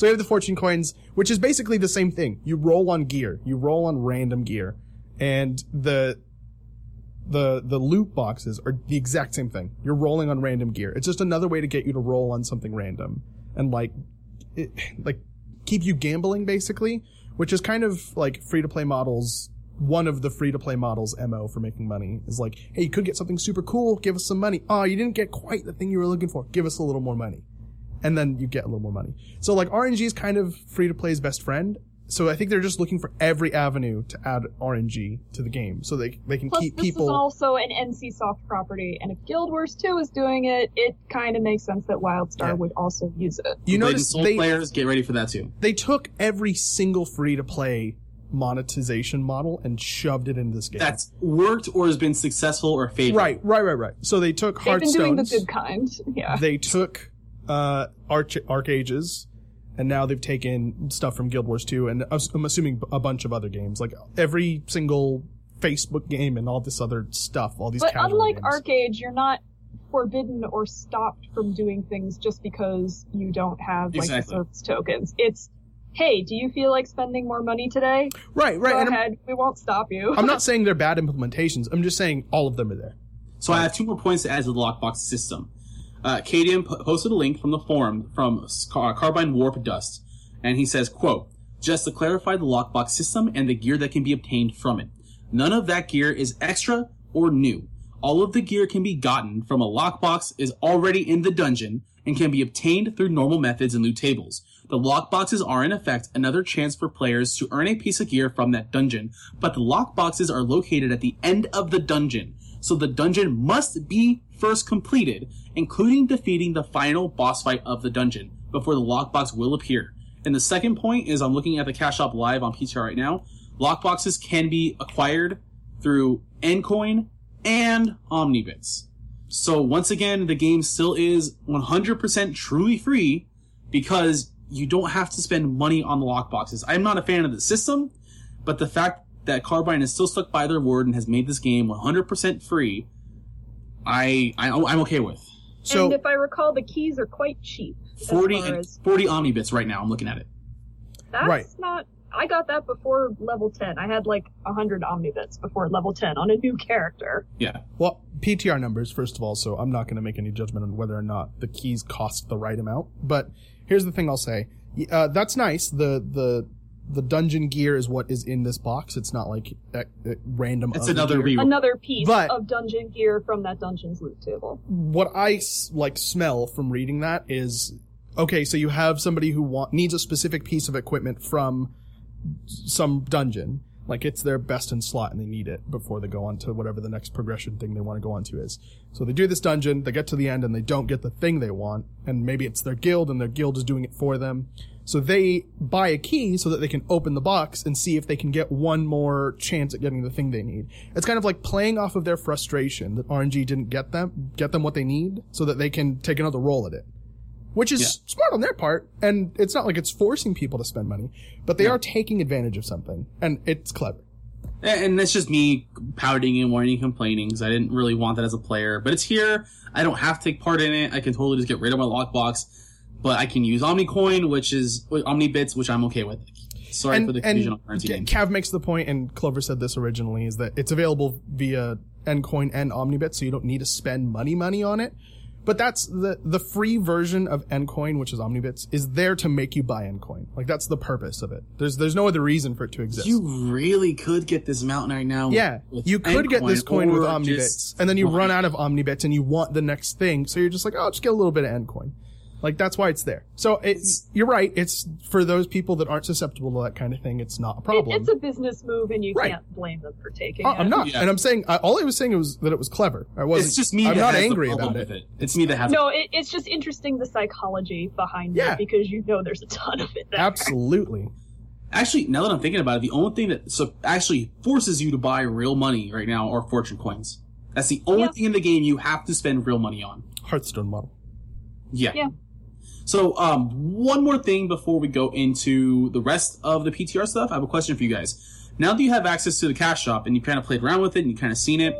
we have the fortune coins, which is basically the same thing. You roll on gear. You roll on random gear. And the the the loot boxes are the exact same thing. You're rolling on random gear. It's just another way to get you to roll on something random and like it, like keep you gambling basically, which is kind of like free to play models one of the free to play models MO for making money is like, hey, you could get something super cool, give us some money. Oh, you didn't get quite the thing you were looking for. Give us a little more money and then you get a little more money. So like RNG is kind of free to play's best friend. So I think they're just looking for every avenue to add RNG to the game, so they they can Plus, keep this people. is also an NCSoft property, and if Guild Wars 2 is doing it, it kind of makes sense that WildStar Yeah. would also use it. you Blade and notice Soul they players, get ready for that too. they took every single free to play monetization model and shoved it into this game. That's worked or has been successful or favored. right, right, right, right. So they took They've been doing the good kind. *laughs* Yeah. They took uh Arch Arc Ages, and now they've taken stuff from Guild Wars 2, and I'm assuming a bunch of other games, like every single Facebook game and all this other stuff, all these. But unlike games. Arcade, you're not forbidden or stopped from doing things just because you don't have like Exactly. service tokens. It's hey, do you feel like spending more money today? right, right. Go and I'm- ahead, we won't stop you. I'm not *laughs* saying they're bad implementations. I'm just saying all of them are there. So I have two more points to add to the lockbox system. Uh, posted a link from the forum from Car- Carbine Warp Dust, and he says, quote, just to clarify the lockbox system and the gear that can be obtained from it. None of that gear is extra or new. All of the gear can be gotten from a lockbox is already in the dungeon and can be obtained through normal methods and loot tables. The lockboxes are in effect another chance for players to earn a piece of gear from that dungeon, but the lockboxes are located at the end of the dungeon, so the dungeon must be first completed, including defeating the final boss fight of the dungeon, before the lockbox will appear. And the second point is I'm looking at the Cash Shop Live on PTR right now. Lockboxes can be acquired through Ncoin, and Omnibits. So once again, the game still is 100% truly free because you don't have to spend money on the lockboxes. I'm not a fan of the system, but the fact that Carbine is still stuck by their word and has made this game 100% free, I, I I'm okay with. So and if I recall, the keys are quite cheap. as 40 far as- 40 Omnibits right now. I'm looking at it. That's Right. not. I got that before level 10. I had like 100 omnibits before level 10 on a new character. Yeah. Well, PTR numbers, first of all, so I'm not going to make any judgment on whether or not the keys cost the right amount. But here's the thing I'll say. Uh, that's nice. The, the, the dungeon gear is what is in this box. It's not like uh, uh, random. It's another gear. re- Another piece But- of dungeon gear from that dungeon's loot table. What I s- like smell from reading that is okay. So you have somebody who want, needs a specific piece of equipment from some dungeon. Like it's their best in slot and they need it before they go on to whatever the next progression thing they want to go on to is. So they do this dungeon, they get to the end and they don't get the thing they want, and maybe it's their guild and their guild is doing it for them. So they buy a key so that they can open the box and see if they can get one more chance at getting the thing they need. It's kind of like playing off of their frustration that RNG didn't get them, get them what they need so that they can take another roll at it which is Yeah. smart on their part. And it's not like it's forcing people to spend money, but they Yeah. are taking advantage of something, and it's clever. And that's just me pouting and whining and complaining because I didn't really want that as a player. But it's here. I don't have to take part in it. I can totally just get rid of my lockbox. But I can use OmniCoin, which is OmniBits, which I'm okay with. Sorry for the confusion on currency Ca- Cav makes the point, and Clover said this originally, is that it's available via Ncoin and Omnibit, so you don't need to spend money money on it. But that's the the free version of Ncoin, which is Omnibits, is there to make you buy Ncoin. Like that's the purpose of it. There's there's no other reason for it to exist. You really could get this mountain right now. Yeah, you could get this coin with Omnibits, and then you run out of Omnibits, and you want the next thing, so you're just like, oh, just get a little bit of Ncoin. Like that's why it's there. So it's mm-hmm. you're right. It's for those people that aren't susceptible to that kind of thing. It's not a It, problem. it's a business move, and you Right. can't blame them for taking Oh, it. I'm not, Yeah. and I'm saying I, all I was saying was that it was clever. I wasn't. It's just me. I'm not angry about it. it. It's me that has. No, it, it's just interesting the psychology behind Yeah. it because you know there's a ton of it there. Absolutely. Actually, now that I'm thinking about it, the only thing that so actually forces you to buy real money right now are fortune coins. That's the only Yeah. thing in the game you have to spend real money on. Hearthstone model. Yeah. Yeah. So, um, one more thing before we go into the rest of the PTR stuff, I have a question for you guys. Now that you have access to the cash shop and you kind of played around with it and you kind of seen it,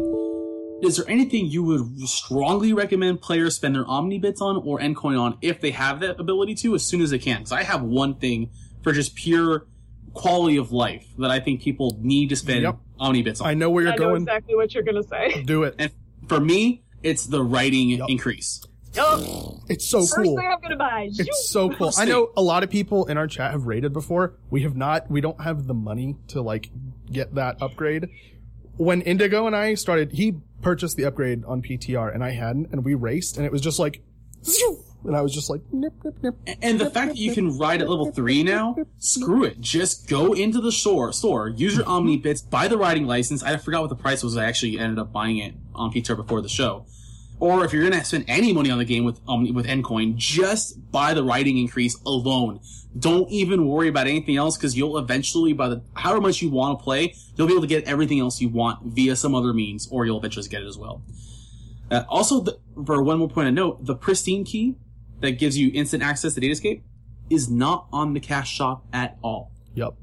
is there anything you would strongly recommend players spend their Omni bits on or Ncoin on if they have that ability to as soon as they can? Because I have one thing for just pure quality of life that I think people need to spend Yep. Omnibits on. I know where you're I know going. exactly what you're gonna say. Do it. and for me, it's the riding Yep. increase. Oh, It's so first cool. thing I'm gonna buy. It's so cool. I know a lot of people in our chat have rated before. We have not. We don't have the money to like get that upgrade. When Indigo and I started, he purchased the upgrade on PTR and I hadn't, and we raced, and it was just like, *laughs* and I was just like, nip, nip, nip. And the fact that you can ride at level three now, screw it. Just go into the store, store, use your Omni mm-hmm. bits, buy the riding license. I forgot what the price was. I actually ended up buying it on PTR before the show. Or if you're gonna spend any money on the game with Omni with Ncoin, just buy the riding increase alone. Don't even worry about anything else because you'll eventually, by the however much you want to play, you'll be able to get everything else you want via some other means, or you'll eventually get it as well. Uh, also, the, for one more point of note, the pristine key that gives you instant access to Datascape is not on the cash shop at all. Yep.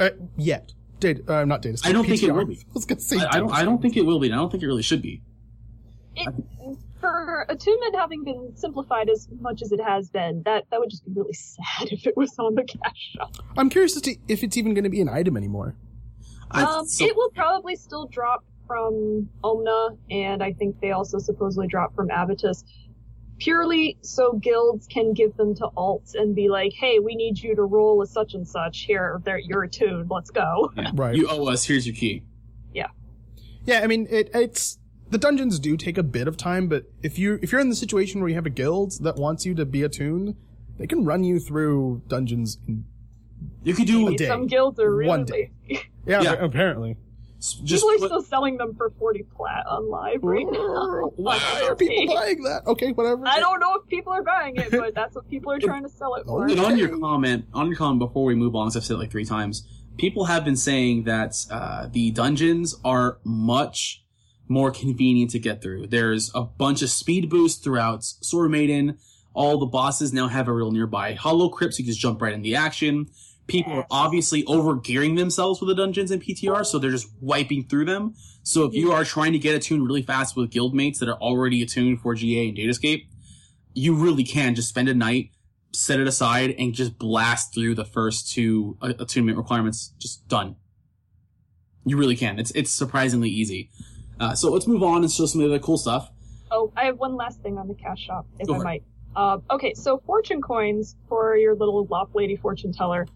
Uh, yet. Data, uh, not data. I don't think it will be. *laughs* I was gonna say. I, I don't. I don't think it will be. I don't think it really should be. It, for attunement having been simplified as much as it has been, that that would just be really *laughs* sad if it was on the cash shop. I'm curious as to if it's even going to be an item anymore. Um, so- it will probably still drop from Ohmna, and I think they also supposedly drop from Avatus. Purely so guilds can give them to alts and be like, "Hey, we need you to roll a such and such. Here, there, you're attuned. Let's go." yeah. Right. You owe us. Here's your key. Yeah. Yeah, I mean, it, it's the dungeons do take a bit of time, but if you if you're in the situation where you have a guild that wants you to be attuned, they can run you through dungeons. In, You could do. A day. Some guilds are really One day. *laughs* yeah, Yeah. apparently. Just People are put- still selling them for forty plat on live right now. Why are *laughs* people buying that? Okay, whatever. I don't know if people are buying it, but that's what people are trying to sell it for. And on your comment, on your comment before we move on, 'cause I've said it like three times, people have been saying that uh, the dungeons are much more convenient to get through. There's a bunch of speed boosts throughout Sword Maiden. All the bosses now have a real nearby holocrypt, so you can just jump right in the action. People are obviously over gearing themselves with the dungeons in PTR, so they're just wiping through them. So if you are trying to get attuned really fast with guildmates that are already attuned for GA and Datascape, you really can just spend a night, set it aside, and just blast through the first two uh, attunement requirements. Just done. You really can. It's it's surprisingly easy. Uh, so let's move on and show some of the cool stuff. Oh, I have one last thing on the cash shop, if Go I might. Uh, okay, so fortune coins for your little Lop Lady fortune teller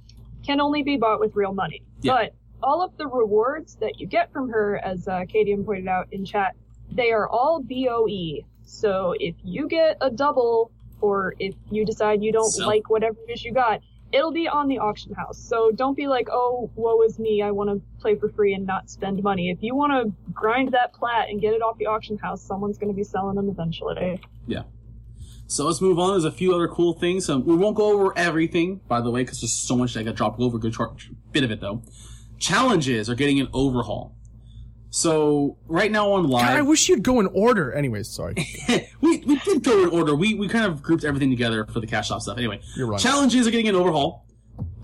can only be bought with real money. Yeah. But all of the rewards that you get from her, as uh, Kadian pointed out in chat, they are all BOE. So if you get a double, or if you decide you don't Sell. like whatever it is you got, it'll be on the auction house. So don't be like, oh, woe is me, I want to play for free and not spend money. If you want to grind that plat and get it off the auction house, someone's going to be selling them eventually. Yeah. So let's move on. There's a few other cool things. Um, we won't go over everything, by the way, because there's so much that got dropped over. Good char- bit of it though. Challenges are getting an overhaul. So right now on God, I wish you'd go in order. Anyways, sorry. *laughs* we we did go in order. We we kind of grouped everything together for the cash shop stuff. Anyway, You're right. Challenges are getting an overhaul.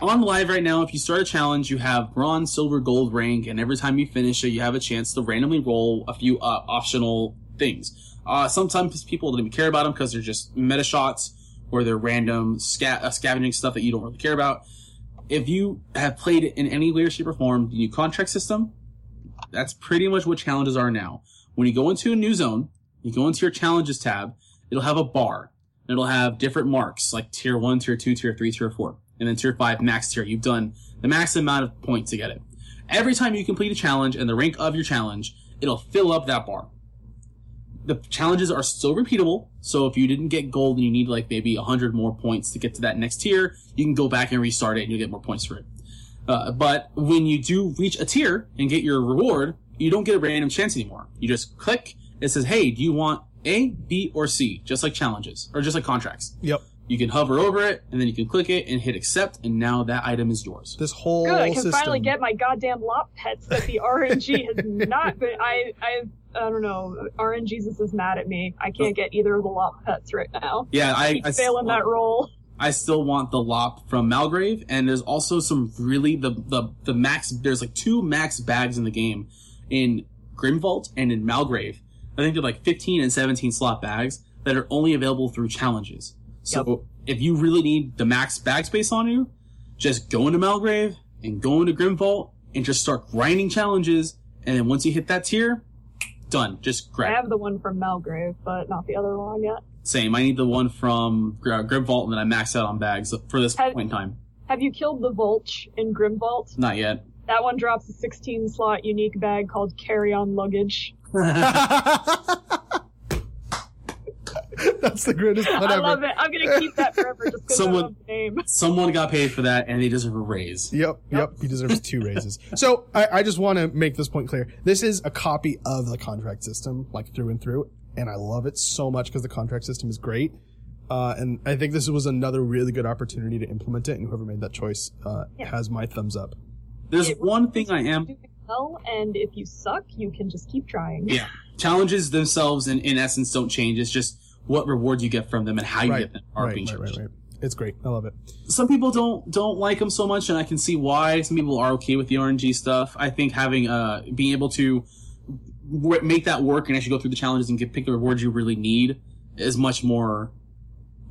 On live right now, if you start a challenge, you have bronze, silver, gold rank, and every time you finish it, you have a chance to randomly roll a few uh, optional things. Uh, sometimes people don't even care about them because they're just medishots or they're random sca- uh, scavenging stuff that you don't really care about. If you have played in any way, shape, or form, the new contract system, that's pretty much what challenges are now. When you go into a new zone, you go into your challenges tab, it'll have a bar. It'll have different marks like tier one, tier two, tier three, tier four, and then tier five, max tier. You've done the max amount of points to get it. Every time you complete a challenge and the rank of your challenge, it'll fill up that bar. The challenges are still repeatable, so if you didn't get gold and you need like maybe 100 more points to get to that next tier, you can go back and restart it and you'll get more points for it. Uh, but when you do reach a tier and get your reward, you don't get a random chance anymore. You just click, it says, hey, do you want A, B, or C? Just like challenges, or just like contracts. Yep. You can hover over it, and then you can click it and hit accept, and now that item is yours. This whole Good, I can system. finally get my goddamn lop pets that the RNG *laughs* has not been. I, I, I don't know. RNG Jesus is mad at me. I can't get either of the lop pets right now. Yeah, I, I, Failing still, that role. I still want the lop from Malgrave, and there's also some really the the the max. There's like two max bags in the game, in Grimvault and in Malgrave. I think they're like 15 and 17 slot bags that are only available through challenges. So if you really need the max bag space on you, just go into Malgrave and go into Grimvault and just start grinding challenges. And then once you hit that tier, done. Just grab. I have the one from Malgrave, but not the other one yet. Same. I need the one from uh, Grimvault and then I max out on bags for this Have- point in time. Have you killed the Vulch in Grimvault? Not yet. That one drops a 16 slot unique bag called Carry On Luggage. *laughs* That's the greatest one I ever. love it. I'm gonna keep that forever just because I Someone- love the name. *laughs* Someone got paid for that and they deserve a raise. Yep, yep. He deserves two raises. *laughs* So I, I just want to make this point clear. This is a copy of the contract system, like through and through, and I love it so much because the contract system is great. Uh, and I think this was another really good opportunity to implement it, and whoever made that choice uh, Yeah. has my thumbs up. There's It one thing I am well, and if you suck, you can just keep trying. Yeah. Challenges themselves in, in essence don't change. It's just what rewards you get from them and how you Right, get them are right, being right, changed. right, right. It's great. I love it. Some people don't don't like them so much, and I can see why. Some people are okay with the RNG stuff. I think having uh being able to w- make that work and actually go through the challenges and get pick the rewards you really need is much more.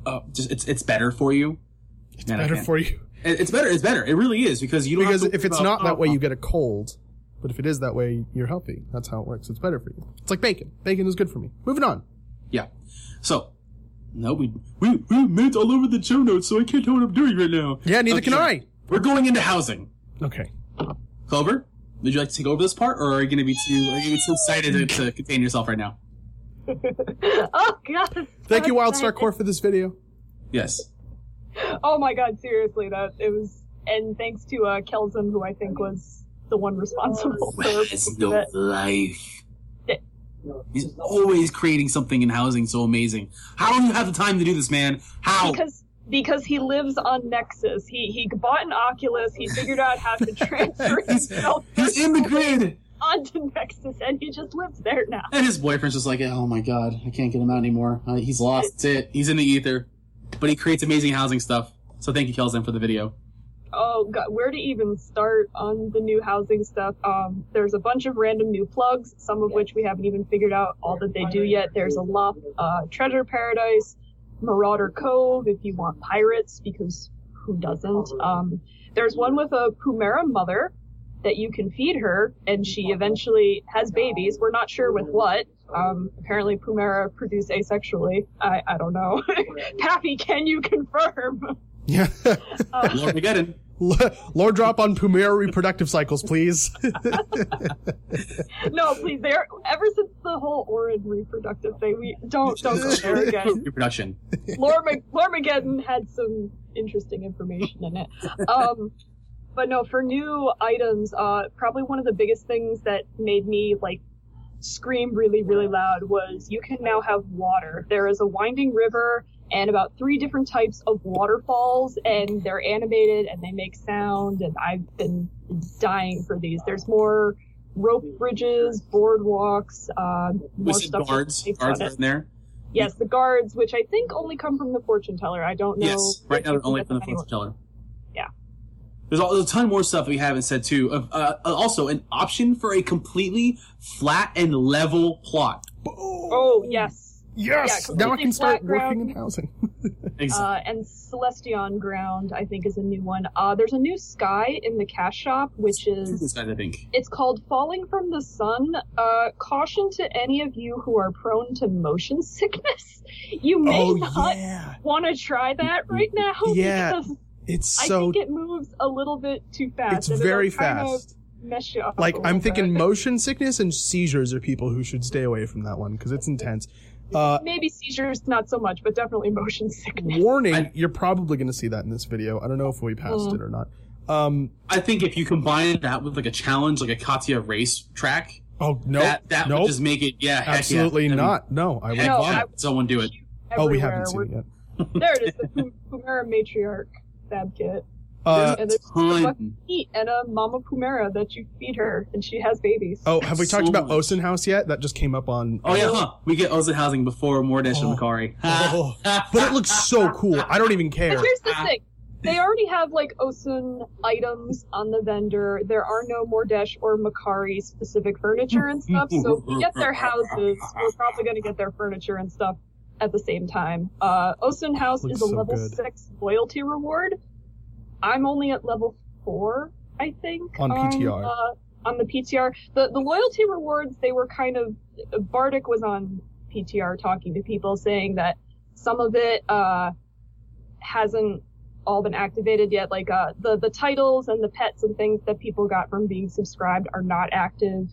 Uh, just it's it's better for you. It's better for you It's better. It's better. It really is because you don't because have to if it's worry not about- that way, you get a cold. But if it is that way, you're healthy. That's how it works. It's better for you. It's like bacon. Bacon is good for me. Moving on. Yeah. So, no, we we we meant all over the show notes, so I can't tell what I'm doing right now. Yeah, neither Okay. can I. We're going into housing. Okay. Clover, would you like to take over this part, or are you going to be too are you too excited to, to contain yourself right now? *laughs* oh god. Thank you, so Wildstar. Core, for this video. Yes. Oh my god, seriously, that it was, and thanks to uh, Kelson, who I think was the one responsible for it's no that. life. He's always creating something in housing so amazing. How do you have the time to do this, man? How? because because he lives on Nexus. He he bought an Oculus. He figured out how to transfer *laughs* He's- himself. He's in the grid. onto Nexus, and he just lives there now. And his boyfriend's just like, oh my god, I can't get him out anymore. Uh, he's lost. That's *laughs* it. He's in the ether. But he creates amazing housing stuff. So thank you, Kelzen, for the video. Oh god, where to even start on the new housing stuff? Um, there's a bunch of random new plugs, some of which we haven't even figured out all that they do yet. There's a lot, uh, Treasure Paradise, Marauder Cove if you want pirates, because who doesn't? Um, there's one with a Pumera mother that you can feed her, and she eventually has babies. We're not sure with what. Um, apparently Pumera produce asexually. I, I don't know. *laughs* Pappy, can you confirm? Yeah. *laughs* Uh, Lord Mageddon. Lord drop on Pumera reproductive cycles, please. *laughs* no, please. They're ever since the whole Aurin reproductive thing. We don't *laughs* don't go there again. Reproduction. Lord, Mag- Lord Mageddon had some interesting information in it. Um, but no, for new items, uh, probably one of the biggest things that made me like scream really, really loud was you can now have water. There is a winding river and about three different types of waterfalls, and they're animated and they make sound. And I've been dying for these. There's more rope bridges, boardwalks, uh, We more stuff. guards. Guards on are it. in there. Yes, the guards, which I think only come from the fortune teller. I don't know. Yes. Right now, they're only from the them anywhere. fortune teller. Yeah. There's, all, a ton more stuff we haven't said too. Of uh, uh, also, an option for a completely flat and level plot. Oh yes. Yes. Yeah, now I can start flat ground. working in housing. *laughs* Exactly. Uh, and Celestion Ground, I think, is a new one. Uh, there's a new sky in the cash shop, which is guys, I think. it's called Falling from the Sun. Uh, caution to any of you who are prone to motion sickness. You may oh not yeah. want to try that right now Yeah, because It's I so think it moves a little bit too fast. it's and it'll very kind of fast. Mess you up Like I'm little thinking motion sickness and seizures are people who should stay away from that one because it's *laughs* intense. Uh, Maybe seizures, not so much, but definitely motion sickness. warning, I- you're probably going to see that in this video. I don't know if we passed Mm. it or not. Um, I think if you combine that with like a challenge, like a Katya race track, oh no, that that nope, would just make it. Yeah, heck yeah. absolutely I mean, not. No, I would Heck No, yeah. vomit. Someone do it. Oh, we haven't seen We're- it yet. There it is, the *laughs* Pu- Pumera matriarch fab kit. Uh, and there's a Ton. and a mama Pumera that you feed her, and she has babies. oh, have we talked So about much. Osun House yet? That just came up on. Oh yeah, huh? We get Osun housing before Mordesh Oh. and Mechari. *laughs* Oh, but it looks so cool. I don't even care. But here's the thing. They already have like Osun items on the vendor. There are no Mordesh or Mechari specific furniture and stuff. So if we get their houses, we're probably going to get their furniture and stuff at the same time. Uh, Osun House Looks is a so level good. six loyalty reward. I'm only at level four, I think. On PTR. uh, on the PTR, the the loyalty rewards they were kind of Bardic was on PTR talking to people saying that some of it uh hasn't all been activated yet. Like uh the the titles and the pets and things that people got from being subscribed are not active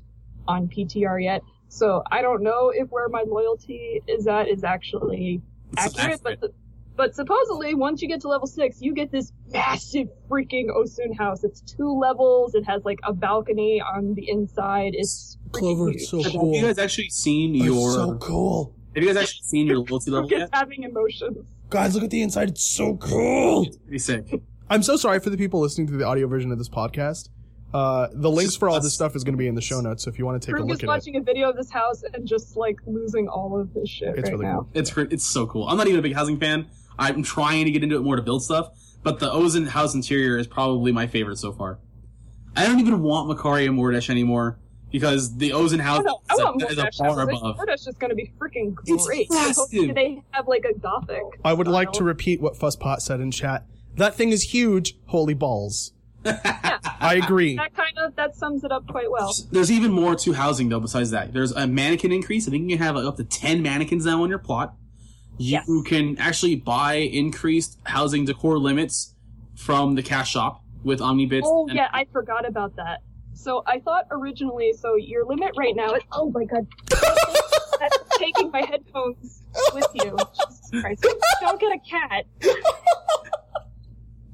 on PTR yet. So I don't know if where my loyalty is at is actually It's accurate, but the, but supposedly once you get to level six, you get this massive freaking Osun house. It's two levels. It has like a balcony on the inside. It's freaking Clover, huge. it's so Have cool. you guys actually seen It's your? so cool. Have you guys actually seen your loyalty level yet? having emotions. Guys, look at the inside. It's so cool. Pretty sick. I'm so sorry for the people listening to the audio version of this podcast. Uh, the links for all this stuff is going to be in the show notes, so if you want to take a look is at it, watching a video of this house and just like losing all of this shit it's right really now. cool. It's cr- it's so cool. I'm not even a big housing fan. I'm trying to get into it more to build stuff, but the Osun house interior is probably my favorite so far. I don't even want Mechari and Mordesh anymore because the Osun I, house know, I is a- is a bar above. Mordesh is going to be freaking It's great. massive. They have like a gothic. I would like to repeat what Fusspot said in chat. That thing is huge. Holy balls. yeah. I agree. That kind of that sums it up quite well. There's even more to housing though. Besides that, there's a mannequin increase. I think you can have like, up to ten mannequins now on your plot. You Yes. can actually buy increased housing decor limits from the cash shop with OmniBits. Oh and- yeah, I forgot about that. So I thought originally, so your limit right now is oh my god, *laughs* that's taking my headphones with you. Jesus Christ! Don't get a cat.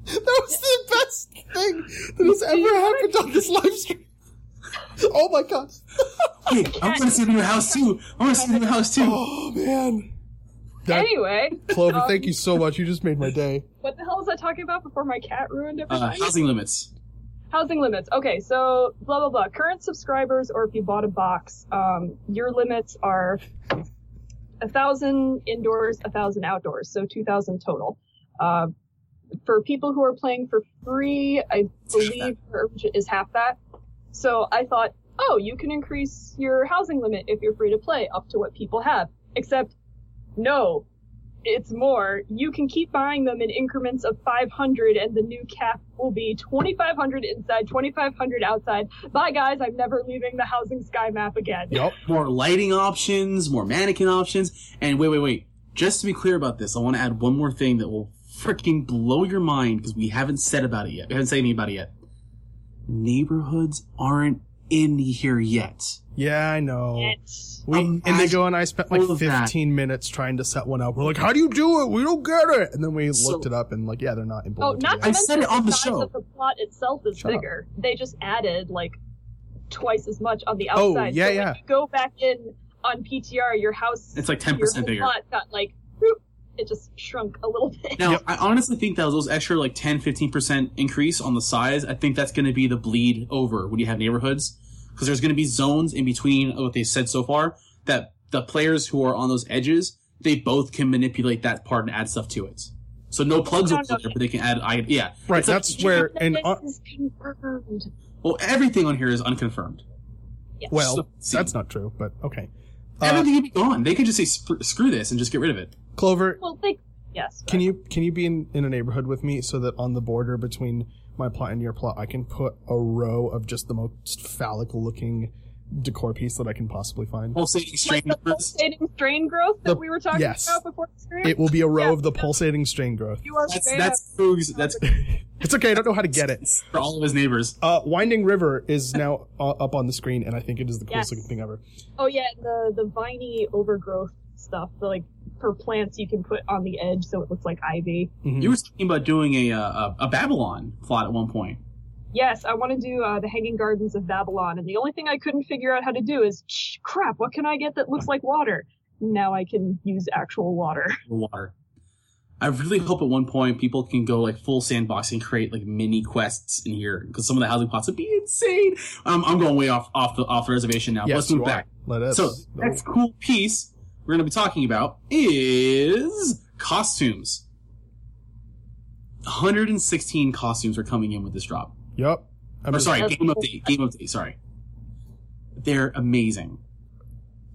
That was the best thing that has ever happened on this live stream. Oh my god. Hey, I want to see the new house too. I want to see the new house too. Oh man. That, Anyway, Clover, *laughs* um, thank you so much. You just made my day. what the hell was I talking about before my cat ruined Uh, housing limits. Housing limits. Okay, so blah blah blah. Current subscribers, or if you bought a box, um, your limits are a thousand indoors, a thousand outdoors, so two thousand total. Uh, for people who are playing for free, I believe *laughs* her urban is half that. So I thought, oh, you can increase your housing limit if you're free to play up to what people have. Except, no, it's more. You can keep buying them in increments of 500, and the new cap will be 2,500 inside, 2,500 outside. Bye, guys. I'm never leaving the housing sky map again. Yep. More lighting options, more mannequin options, and wait, wait, wait. Just to be clear about this, I want to add one more thing that will freaking blow your mind because we haven't said about it yet. We haven't said anything about it yet. Neighborhoods aren't in here yet. Yeah, I know. It's, We Um, go, and I spent like all of that. 15 minutes trying to set one up. We're like, how do you do it? We don't get it. And then we So- looked it up and like, yeah, they're not important. oh, not to I mention said it on the size show. Of the plot itself is Shut up. bigger. They just added like twice as much on the outside. Oh, outside. yeah, so when yeah. you go back in on PTR, your house, It's like 10% your bigger. plot got like, whoop, it just shrunk a little bit. Now, I honestly think that those extra like 10, 15% increase on the size, I think that's going to be the bleed over when you have neighborhoods. Because there's going to be zones in between what they said so far that the players who are on those edges, they both can manipulate that part and add stuff to it. So no plugs No, over there, but they can add, I, yeah. right. It's like- That's where, and this uh, is confirmed. Well, everything on here is unconfirmed. Yes. well, So- that's not true, but okay. Uh, Everything can be gone. They could just say screw this and just get rid of it. Clover, well, they, yes. can you can you be in, in a neighborhood with me so that on the border between my plot and your plot, I can put a row of just the most phallic looking decor piece that I can possibly find. Pulsating strain like the numbers. pulsating strain growth that The- we were talking yes. about before the stream? It will be a row Yeah. of the pulsating strain growth. you are That's that's Foog's. That's *laughs* It's okay. I don't know how to get it. for all of his neighbors. Uh, Winding River is now *laughs* uh, up on the screen, and I think it is the coolest Yes. looking thing ever. Oh yeah, the the viney overgrowth stuff, the like for plants you can put on the edge so it looks like ivy. Mhm. You were talking about doing a uh, a, a Babylon plot at one point. Yes, I want to do uh, the Hanging Gardens of Babylon, and the only thing I couldn't figure out how to do is shh, crap. What can I get that looks like water? Now I can use actual water. *laughs* water. I really hope at one point people can go like full sandbox and create like mini quests in here because some of the housing plots would be insane. Um, I'm going way off off the off the reservation now. Yes, Let's move you are. back. Let us. So next cool piece we're going to be talking about is costumes. 116 costumes are coming in with this drop. Yep. I'm Or sorry, game cool. update. Game update. Sorry. They're amazing.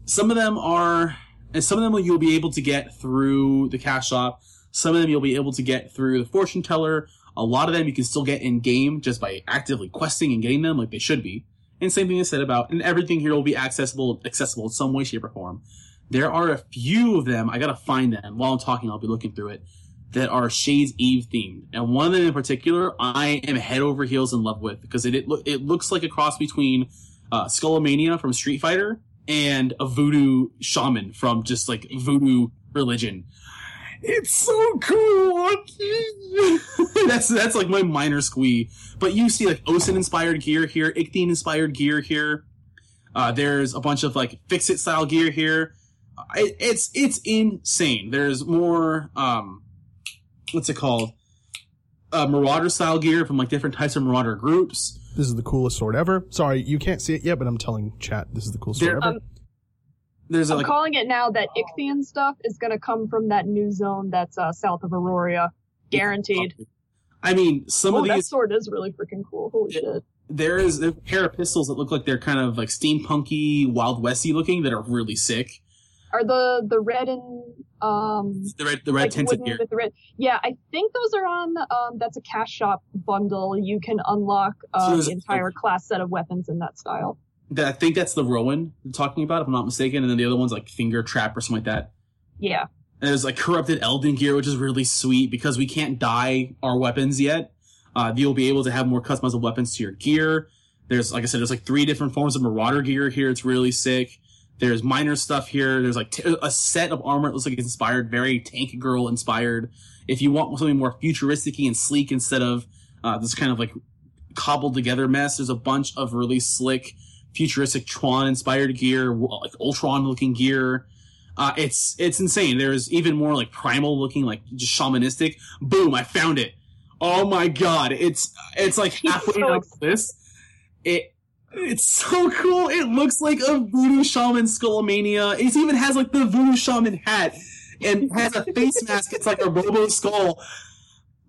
Some of them are, and some of them you'll be able to get through the cash shop. Some of them you'll be able to get through the fortune teller. A lot of them you can still get in game just by actively questing and getting them like they should be. And same thing is said about, and everything here will be accessible, accessible in some way, shape, or form. There are a few of them. I gotta find them. While I'm talking, I'll be looking through it. That are Shades Eve themed, and one of them in particular, I am head over heels in love with because it it, loo- it looks like a cross between uh, Skullomania from Street Fighter and a voodoo shaman from just like voodoo religion. It's so cool. *laughs* that's that's like my minor squee. But you see like Osun inspired gear here, Ikthian inspired gear here. Uh, there's a bunch of like fix it style gear here. I, it's it's insane. There's more um, what's it called? Uh, Marauder style gear from like different types of Marauder groups. This is the coolest sword ever. Sorry, you can't see it yet, but I'm telling chat this is the coolest sword ever. Um, There's I'm like calling it now that Ikthian stuff is going to come from that new zone that's uh, south of Auroria. Guaranteed. I mean, some Oh, of that sword is really freaking cool. Holy Yeah. shit. there is a pair of pistols that look like they're kind of like steampunky, wild westy looking that are really sick. Are the the red and um The red, the red like tinted gear. with the red? Yeah, I think those are on. Um, that's a cash shop bundle. You can unlock uh, there's- the entire class set of weapons in that style. That- I think that's the Rowan you're talking about, if I'm not mistaken. And then the other one's like finger trap or something like that. Yeah. And there's like corrupted Eldan gear, which is really sweet because we can't dye our weapons yet. Uh, you'll be able to have more customizable weapons to your gear. There's, like I said, there's like three different forms of Marauder gear here. It's really sick. There's minor stuff here. There's like t- a set of armor that looks like it's inspired, very Tank Girl inspired. If you want something more futuristic and sleek instead of uh, this kind of like cobbled together mess, there's a bunch of really slick, futuristic Tron inspired gear, like Ultron looking gear. Uh, it's it's insane. There's even more like primal looking, like just shamanistic. Boom! I found it. Oh my god, it's it's like *laughs* halfway so down this. It it's so cool. It looks like a voodoo shaman Skullomania. It even has like the voodoo shaman hat and has a face mask. It's like a Robo Skull.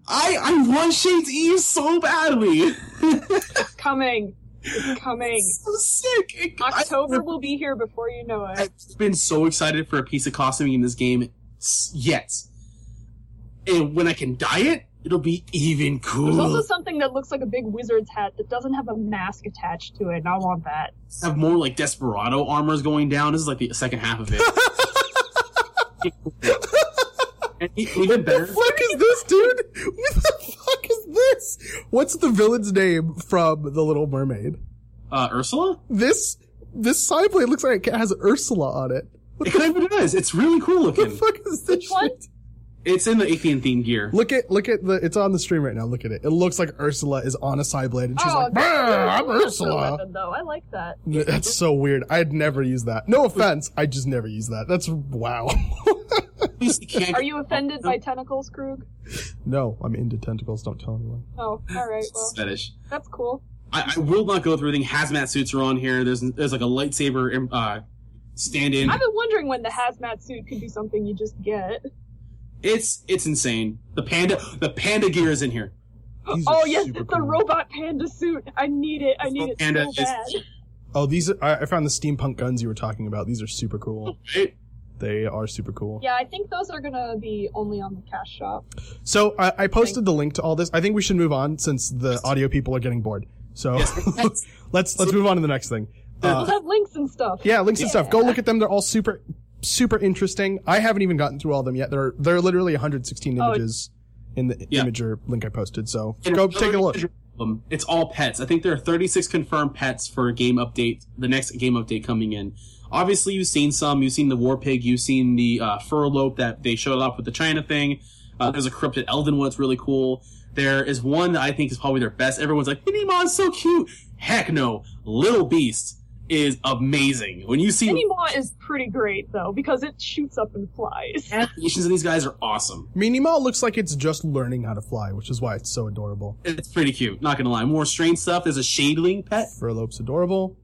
I I want Shades Eve so badly. It's coming. It's coming. so sick. It- I- October will be here before you know it. I've been so excited for a piece of costuming in this game yet. And when I can dye it, it'll be even cooler. There's also something that looks like a big wizard's hat that doesn't have a mask attached to it, and I want that. Have more like Desperado armors going down. This is like the second half of it. *laughs* and even What the fuck is this, dude? What the fuck is this? What's the villain's name from The Little Mermaid? uh, Ursula. This this side plate looks like it has Ursula on it. What It kind of does. It's really cool looking. What the fuck is this Which one? Shit? It's in the Athean themed gear. Look at look at the it's on the stream right now. Look at it. It looks like Ursula is on a side blade and she's oh, like, I'm Ursula. weapon, though. I like that. That's so weird. I'd never use that. No offense, I just never use that. That's wow. *laughs* Are you offended by tentacles, Krug? no, I'm into tentacles. Don't tell anyone. Oh, all right. Well, fetish? that's cool. I, I will not go through everything. Hazmat suits are on here. There's there's like a lightsaber uh, stand-in. I've been wondering when the hazmat suit could be something you just get. It's it's insane. The panda the panda gear is in here. These Oh yes, it's the cool. robot panda suit. I need it. I need it Panda so is- bad. Oh, these are, I I found the steampunk guns you were talking about. These are super cool. They are super cool. Yeah, I think those are gonna be only on the cash shop. So I, I posted the link to all this. I think we should move on since the audio people are getting bored. So *laughs* let's let's move on to the next thing. we'll Uh, have links and stuff. yeah, links and stuff. Go look at them. They're all super super interesting. I haven't even gotten through all of them yet. There are there are literally 116 Oh, images in the Yeah. Imgur link I posted. So And go take a look. Um, it's all pets. I think there are 36 confirmed pets for a game update. The next game update coming in. Obviously, you've seen some. You've seen the war pig. You've seen the uh, furlope that they showed off with the China thing. Uh, there's a corrupted elven one that's really cool. There is one that I think is probably their best. Everyone's like, Minimon so cute. Heck no, Little Beast is amazing. When you see Minimon is pretty great though because it shoots up and flies. animations *laughs* of these guys are awesome. Minima looks like it's just learning how to fly, which is why it's so adorable. It's pretty cute. Not gonna lie. More strange stuff. There's a Shadeling pet. Furlope's adorable.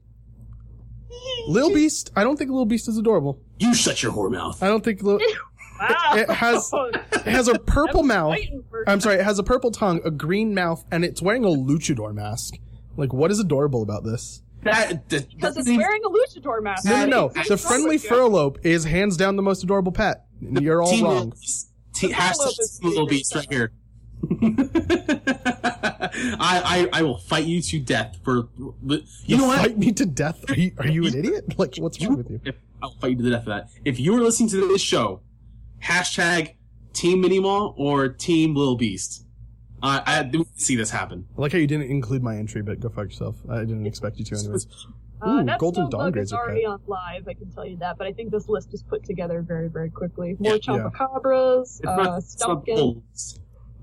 Lil Beast, I don't think Lil Beast is adorable. You shut your whore mouth. I don't think Lil, *laughs* Wow. It has- it has a I purple *laughs* mouth. I'm sorry, it has a purple tongue, a green mouth, and it's wearing a luchador mask. Like, what is adorable about this? That, that, Because it's that- wearing a luchador mask. No, no, no. The friendly with furlope is hands down the most adorable pet. You're all Team wrong. Little Beast. Te- The hashtag Furlope is Team Little Beast right here. *laughs* I, I I will fight you to death for you You know what? fight me to death? Are you, are you an idiot? *laughs* Like, what's wrong with you? If, I'll fight you to the death for that. If you are listening to this show, hashtag Team Minimall or Team Little Beast. I I do see this happen. I like how you didn't include my entry, but go fuck yourself. I didn't expect you to anyways. *laughs* Uh, Ooh, that Golden Snow Dawn Bug is grades are already okay. on live, I can tell you that, but I think this list is put together very, very quickly. More Yeah. Chupacabras, It's uh, not, it's not Stumpkin, bold.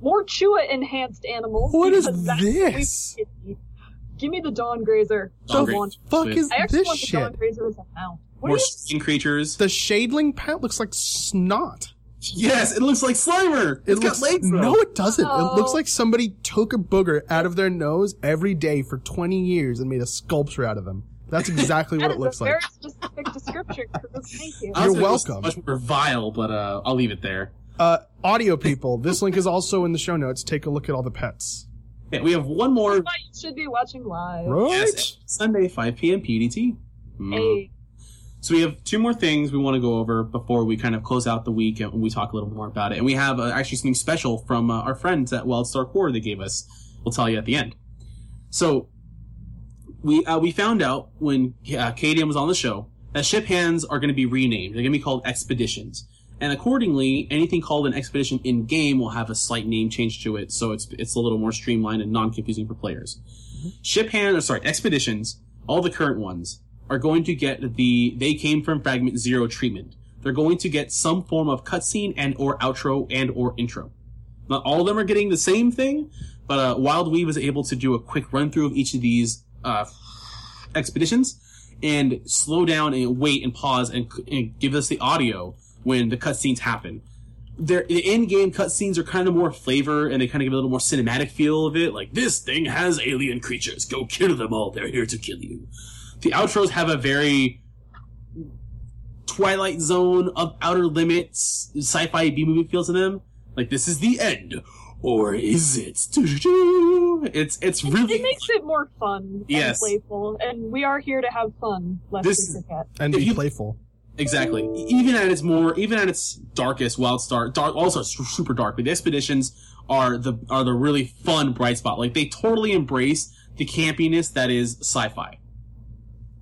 more Chua enhanced animals. What is because that's this? way. Give me the Dawn Grazer. Dawn I Grazer. want- Fuck is I actually this want the Dawn shit? Grazer as a mount. What More do you skin creatures. The Shadeling pet looks like snot. Yes, it looks like Slimer. It It's looks got legs. though. no, it doesn't. It looks Oh. like somebody took a booger out of their nose every day for 20 years and made a sculpture out of them. That's exactly *laughs* what That it is looks a like. very specific description, Thank you. You're welcome. Much more vile, but uh, I'll leave it there. Uh, audio people, this link is also in the show notes. Take a look at all the pets. Yeah, we have one more. You should be watching live. Right? Yes, Sunday, 5 p.m. PDT. Mm. Hey, So we have two more things we want to go over before we kind of close out the week and we talk a little more about it. And we have uh, actually something special from uh, our friends at Wildstar Core they gave us. We'll tell you at the end. So we uh, we found out when uh, Cadian was on the show that ship hands are going to be renamed. They're going to be called expeditions. And accordingly, anything called an expedition in game will have a slight name change to it, so it's it's a little more streamlined and non-confusing for players. Ship hand, or sorry, expeditions, all the current ones, are going to get the they came from fragment zero treatment. They're going to get some form of cutscene and or outro and or intro. Not all of them are getting the same thing, but uh, Wild Weave was able to do a quick run through of each of these uh, expeditions and slow down and wait and pause and, and give us the audio when the cutscenes happen. their the in-game cutscenes are kind of more flavor and they kind of give a little more cinematic feel of it. Like this thing has alien creatures. Go kill them all. They're here to kill you. The outros have a very Twilight Zone of Outer Limits sci-fi B movie feel to them. Like this is the end, or is it? *laughs* It's it's really It makes it more fun Yes. and playful, and we are here to have fun, lest This- we forget. And be you- playful. Exactly. Even at its more, even at its darkest, Wild Star, dark, also super dark. But the expeditions are the are the really fun bright spot. Like they totally embrace the campiness that is sci-fi.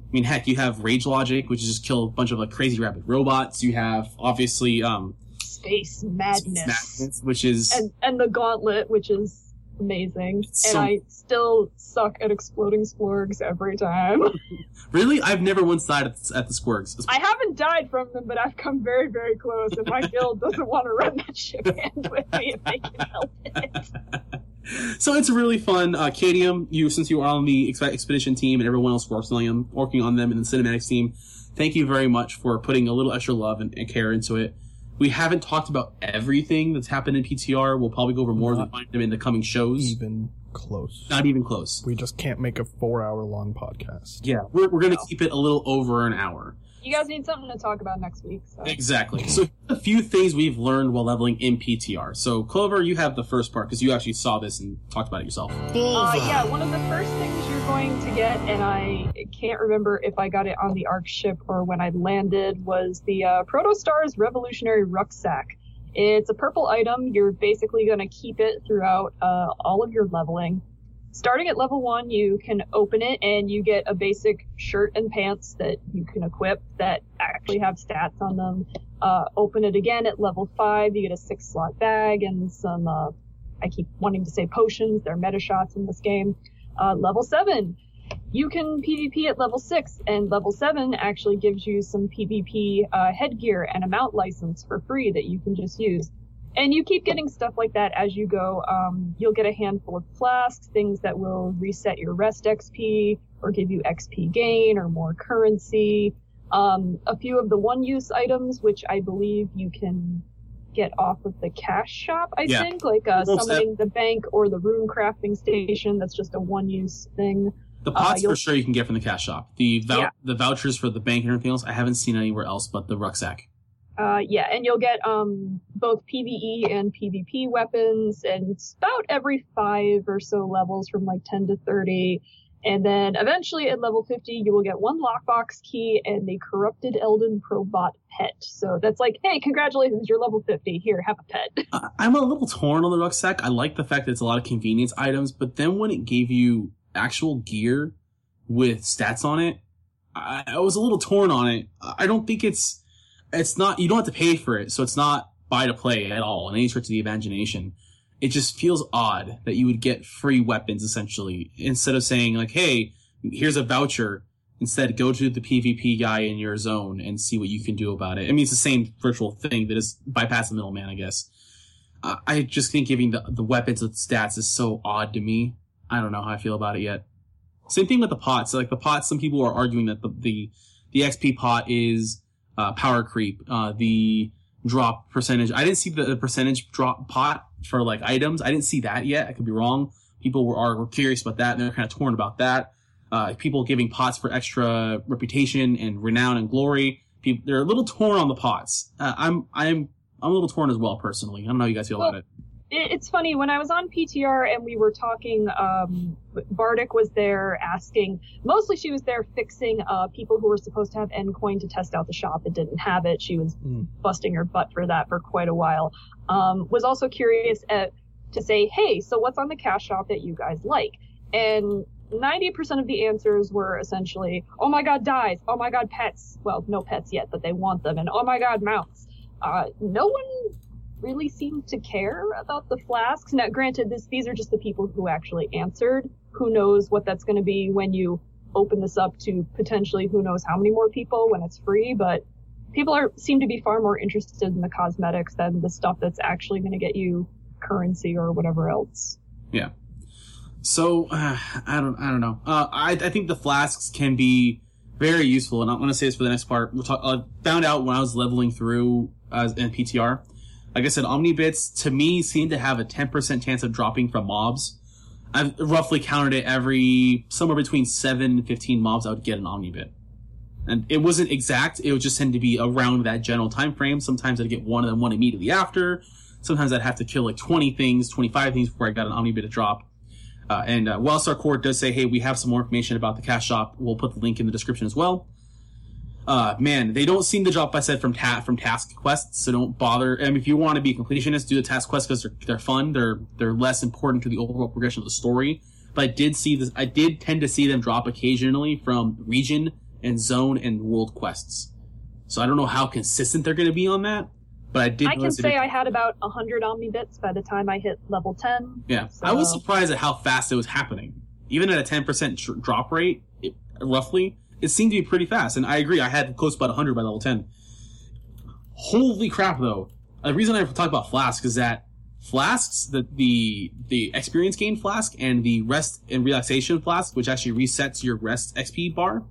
I mean, heck, you have Rage Logic, which is just kill a bunch of like crazy rapid robots. You have obviously um, Space madness. Madness, which is And and the gauntlet, which is amazing. So- and I still suck at exploding splorgs every time. *laughs* really I've never once died at the, at the Squirgs. I haven't died from them, but I've come very, very close, and my guild *laughs* doesn't want to run that ship hand with me if they can help it. *laughs* so it's really fun. Uh, Cadium, you since you are on the exp- expedition team and everyone else works on them, working on them in the cinematics team, thank you very much for putting a little extra love and, and care into it. We haven't talked about everything that's happened in PTR. We'll probably go over more of Not them in the coming shows. Even close. Not even close. We just can't make a four hour long podcast. Yeah, we're, we're going to No. keep it a little over an hour. You guys need something to talk about next week, so. Exactly. So a few things we've learned while leveling in PTR. So Clover, you have the first part because you actually saw this and talked about it yourself. Uh, yeah, one of the first things you're going to get, and I can't remember if I got it on the Ark ship or when I landed, was the uh, Protostar's Revolutionary Rucksack. It's a purple item. You're basically going to keep it throughout uh, all of your leveling. Starting at level one, you can open it and you get a basic shirt and pants that you can equip that actually have stats on them. Uh, open it again at level five, you get a six slot bag and some, uh, I keep wanting to say potions. They're medishots in this game. Uh, level seven, you can PvP at level six, and level seven actually gives you some PvP uh, headgear and a mount license for free that you can just use. And you keep getting stuff like that as you go. Um, you'll get a handful of flasks, things that will reset your rest XP or give you XP gain or more currency. Um, a few of the one-use items, which I believe you can get off of the cash shop, I Yeah. think, like uh, summoning the bank or the rune crafting station. That's just a one-use thing. The pots you'll- for sure you can get from the cash shop. The vou- Yeah. the vouchers for the bank and everything else I haven't seen anywhere else but the rucksack. Uh, yeah, and you'll get um, both PvE and PvP weapons, and it's about every five or so levels from like 10 to 30. And then eventually at level 50, you will get one lockbox key and a corrupted Eldan Probot pet. So that's like, hey, congratulations, you're level 50. Here, have a pet. *laughs* I'm a little torn on the rucksack. I like the fact that it's a lot of convenience items, but then when it gave you actual gear with stats on it, I, I was a little torn on it. I don't think it's it's not you don't have to pay for it, so it's not buy to play at all in any stretch of the imagination. It just feels odd that you would get free weapons essentially instead of saying like, "Hey, here's a voucher." Instead, go to the PvP guy in your zone and see what you can do about it. I mean, it's the same virtual thing that is bypass the middleman, I guess. I just think giving the, the weapons with stats is so odd to me. I don't know how I feel about it yet. Same thing with the pots. Like the pots, some people are arguing that the the, the XP pot is uh, power creep. Uh, the drop percentage. I didn't see the, the percentage drop pot for like items. I didn't see that yet. I could be wrong. People were are were curious about that and they're kind of torn about that. Uh, people giving pots for extra reputation and renown and glory. People, they're a little torn on the pots. Uh, I'm I'm I'm a little torn as well personally. I don't know how you guys feel about it. It, it's funny when I was on PTR and we were talking. Um, Bardic was there asking. Mostly, she was there fixing uh, people who were supposed to have NCoin to test out the shop and didn't have it. She was Hmm. busting her butt for that for quite a while. Um, was also curious at, to say, hey, so what's on the cash shop that you guys like? And 90% of the answers were essentially, oh my god, dyes. Oh my god, pets. Well, no pets yet, but they want them. And oh my god, mounts. Uh, no one really seem to care about the flasks. Now, granted, this, these are just the people who actually answered. Who knows what that's going to be when you open this up to potentially who knows how many more people when it's free, but people are, seem to be far more interested in the cosmetics than the stuff that's actually going to get you currency or whatever else. Yeah. So uh, I don't I don't know. Uh, I I think the flasks can be very useful, and I'm going to say this for the next part. We'll talk. I found out when I was leveling through uh, in PTR, Like I said, Omnibits to me seem to have a 10% chance of dropping from mobs. I've roughly counted it every somewhere between 7 and 15 mobs I would get an Omnibit. And it wasn't exact, it would just tend to be around that general time frame. Sometimes I'd get one and then one immediately after. Sometimes I'd have to kill like 20 things, 25 things before I got an Omnibit to drop. Uh, and uh, Wildstar Core does say, hey, we have some more information about the cash shop. We'll put the link in the description as well. Uh, man, they don't seem to drop, I said, from ta- from task quests, so don't bother. I mean, if you want to be a completionist, do the task quests because they're, they're fun. They're, they're less important to the overall progression of the story. But I did see this, I did tend to see them drop occasionally from region and zone and world quests. So I don't know how consistent they're going to be on that, but I did. I can say I had about 100 Omnibits by the time I hit level 10. Yeah, I was surprised at how fast it was happening. Even at a 10% tr- drop rate, it, roughly, it seemed to be pretty fast. And I agree, I had close about 100 by level 10. Holy crap, though. The reason I talk about flasks is that flasks, the, the, the experience gain flask and the rest and relaxation flask, which actually resets your rest XP bar,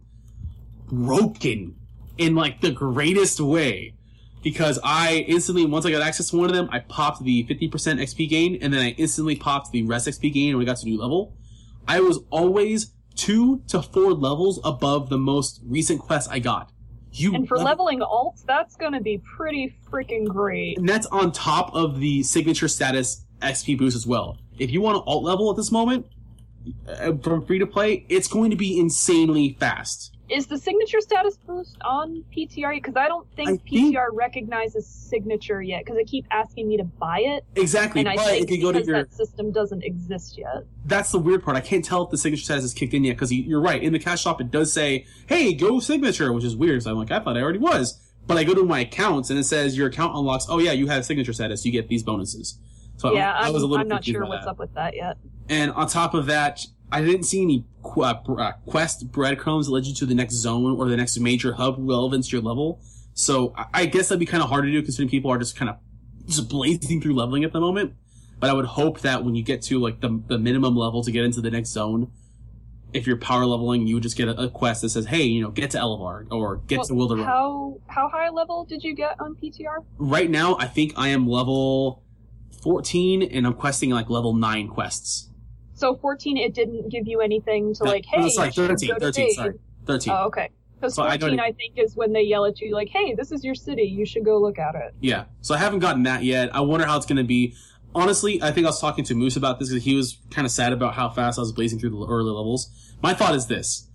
broken in like the greatest way because I instantly, once I got access to one of them, I popped the 50% XP gain, and then I instantly popped the rest XP gain when I got to new level. I was always two to four levels above the most recent quest I got. You And for level- leveling alts, that's gonna be pretty freaking great. and that's on top of the signature status XP boost as well. If you want to alt level at this moment, uh, from free to play, it's going to be insanely fast. Is the signature status boost on PTR? Because I don't think I think- PTR recognizes signature yet, because they keep asking me to buy it, Exactly, and I but think if you go to because your that system doesn't exist yet. that's the weird part. I can't tell if the signature status is kicked in yet because you're right. In the cash shop, it does say, "Hey, go signature," which is weird. So I'm like, I thought I already was. But I go to my accounts and it says your account unlocks. Oh yeah, you have signature status. You get these bonuses. So yeah, I, I was a little I'm not sure what's that. up with that yet. And on top of that, I didn't see any qu- uh, uh, quest breadcrumbs that led you to the next zone or the next major hub relevant to your level. So I, guess that'd be kind of hard to do considering people are just kind of just blazing through leveling at the moment. But I would hope that when you get to like the, the minimum level to get into the next zone, if you're power leveling, you would just get a, a quest that says, "Hey, you know, get to Ellevar or get to Well, Wilderrun." how how high level did you get on PTR? right now, I think I am level 14 and I'm questing like level 9 quests. So 14, it didn't give you anything to No, like, no, hey, sorry, you 13, go to 13, Thayd. sorry. 13. Oh, okay. Because So I 14, don't- I think, is when they yell at you, like, hey, this is your city. You should go look at it. Yeah. So I haven't gotten that yet. I wonder how it's going to be. Honestly, I think I was talking to Moose about this because he was kind of sad about how fast I was blazing through the early levels. My thought is this.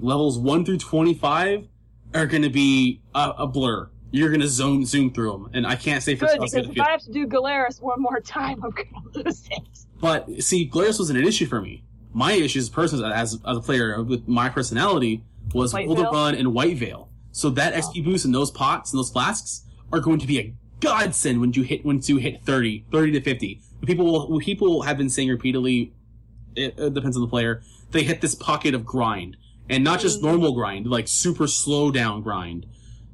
Levels 1 through 25 are going to be a, a blur. You're going to zoom zoom through them. And I can't say for Good, sure how it's because if. I have to do Galeras one more time, *laughs* I'm gonna lose it. But see, Galeras wasn't an issue for me. My issue as a person, as, as a player with my personality, was White Run and Whitevale. So that XP boost in those pots and those flasks are going to be a godsend when you hit when you hit 30, 30 to 50. People will people have been saying repeatedly, it, it depends on the player, they hit this pocket of grind. And not just Mm. normal grind, like super slow down grind.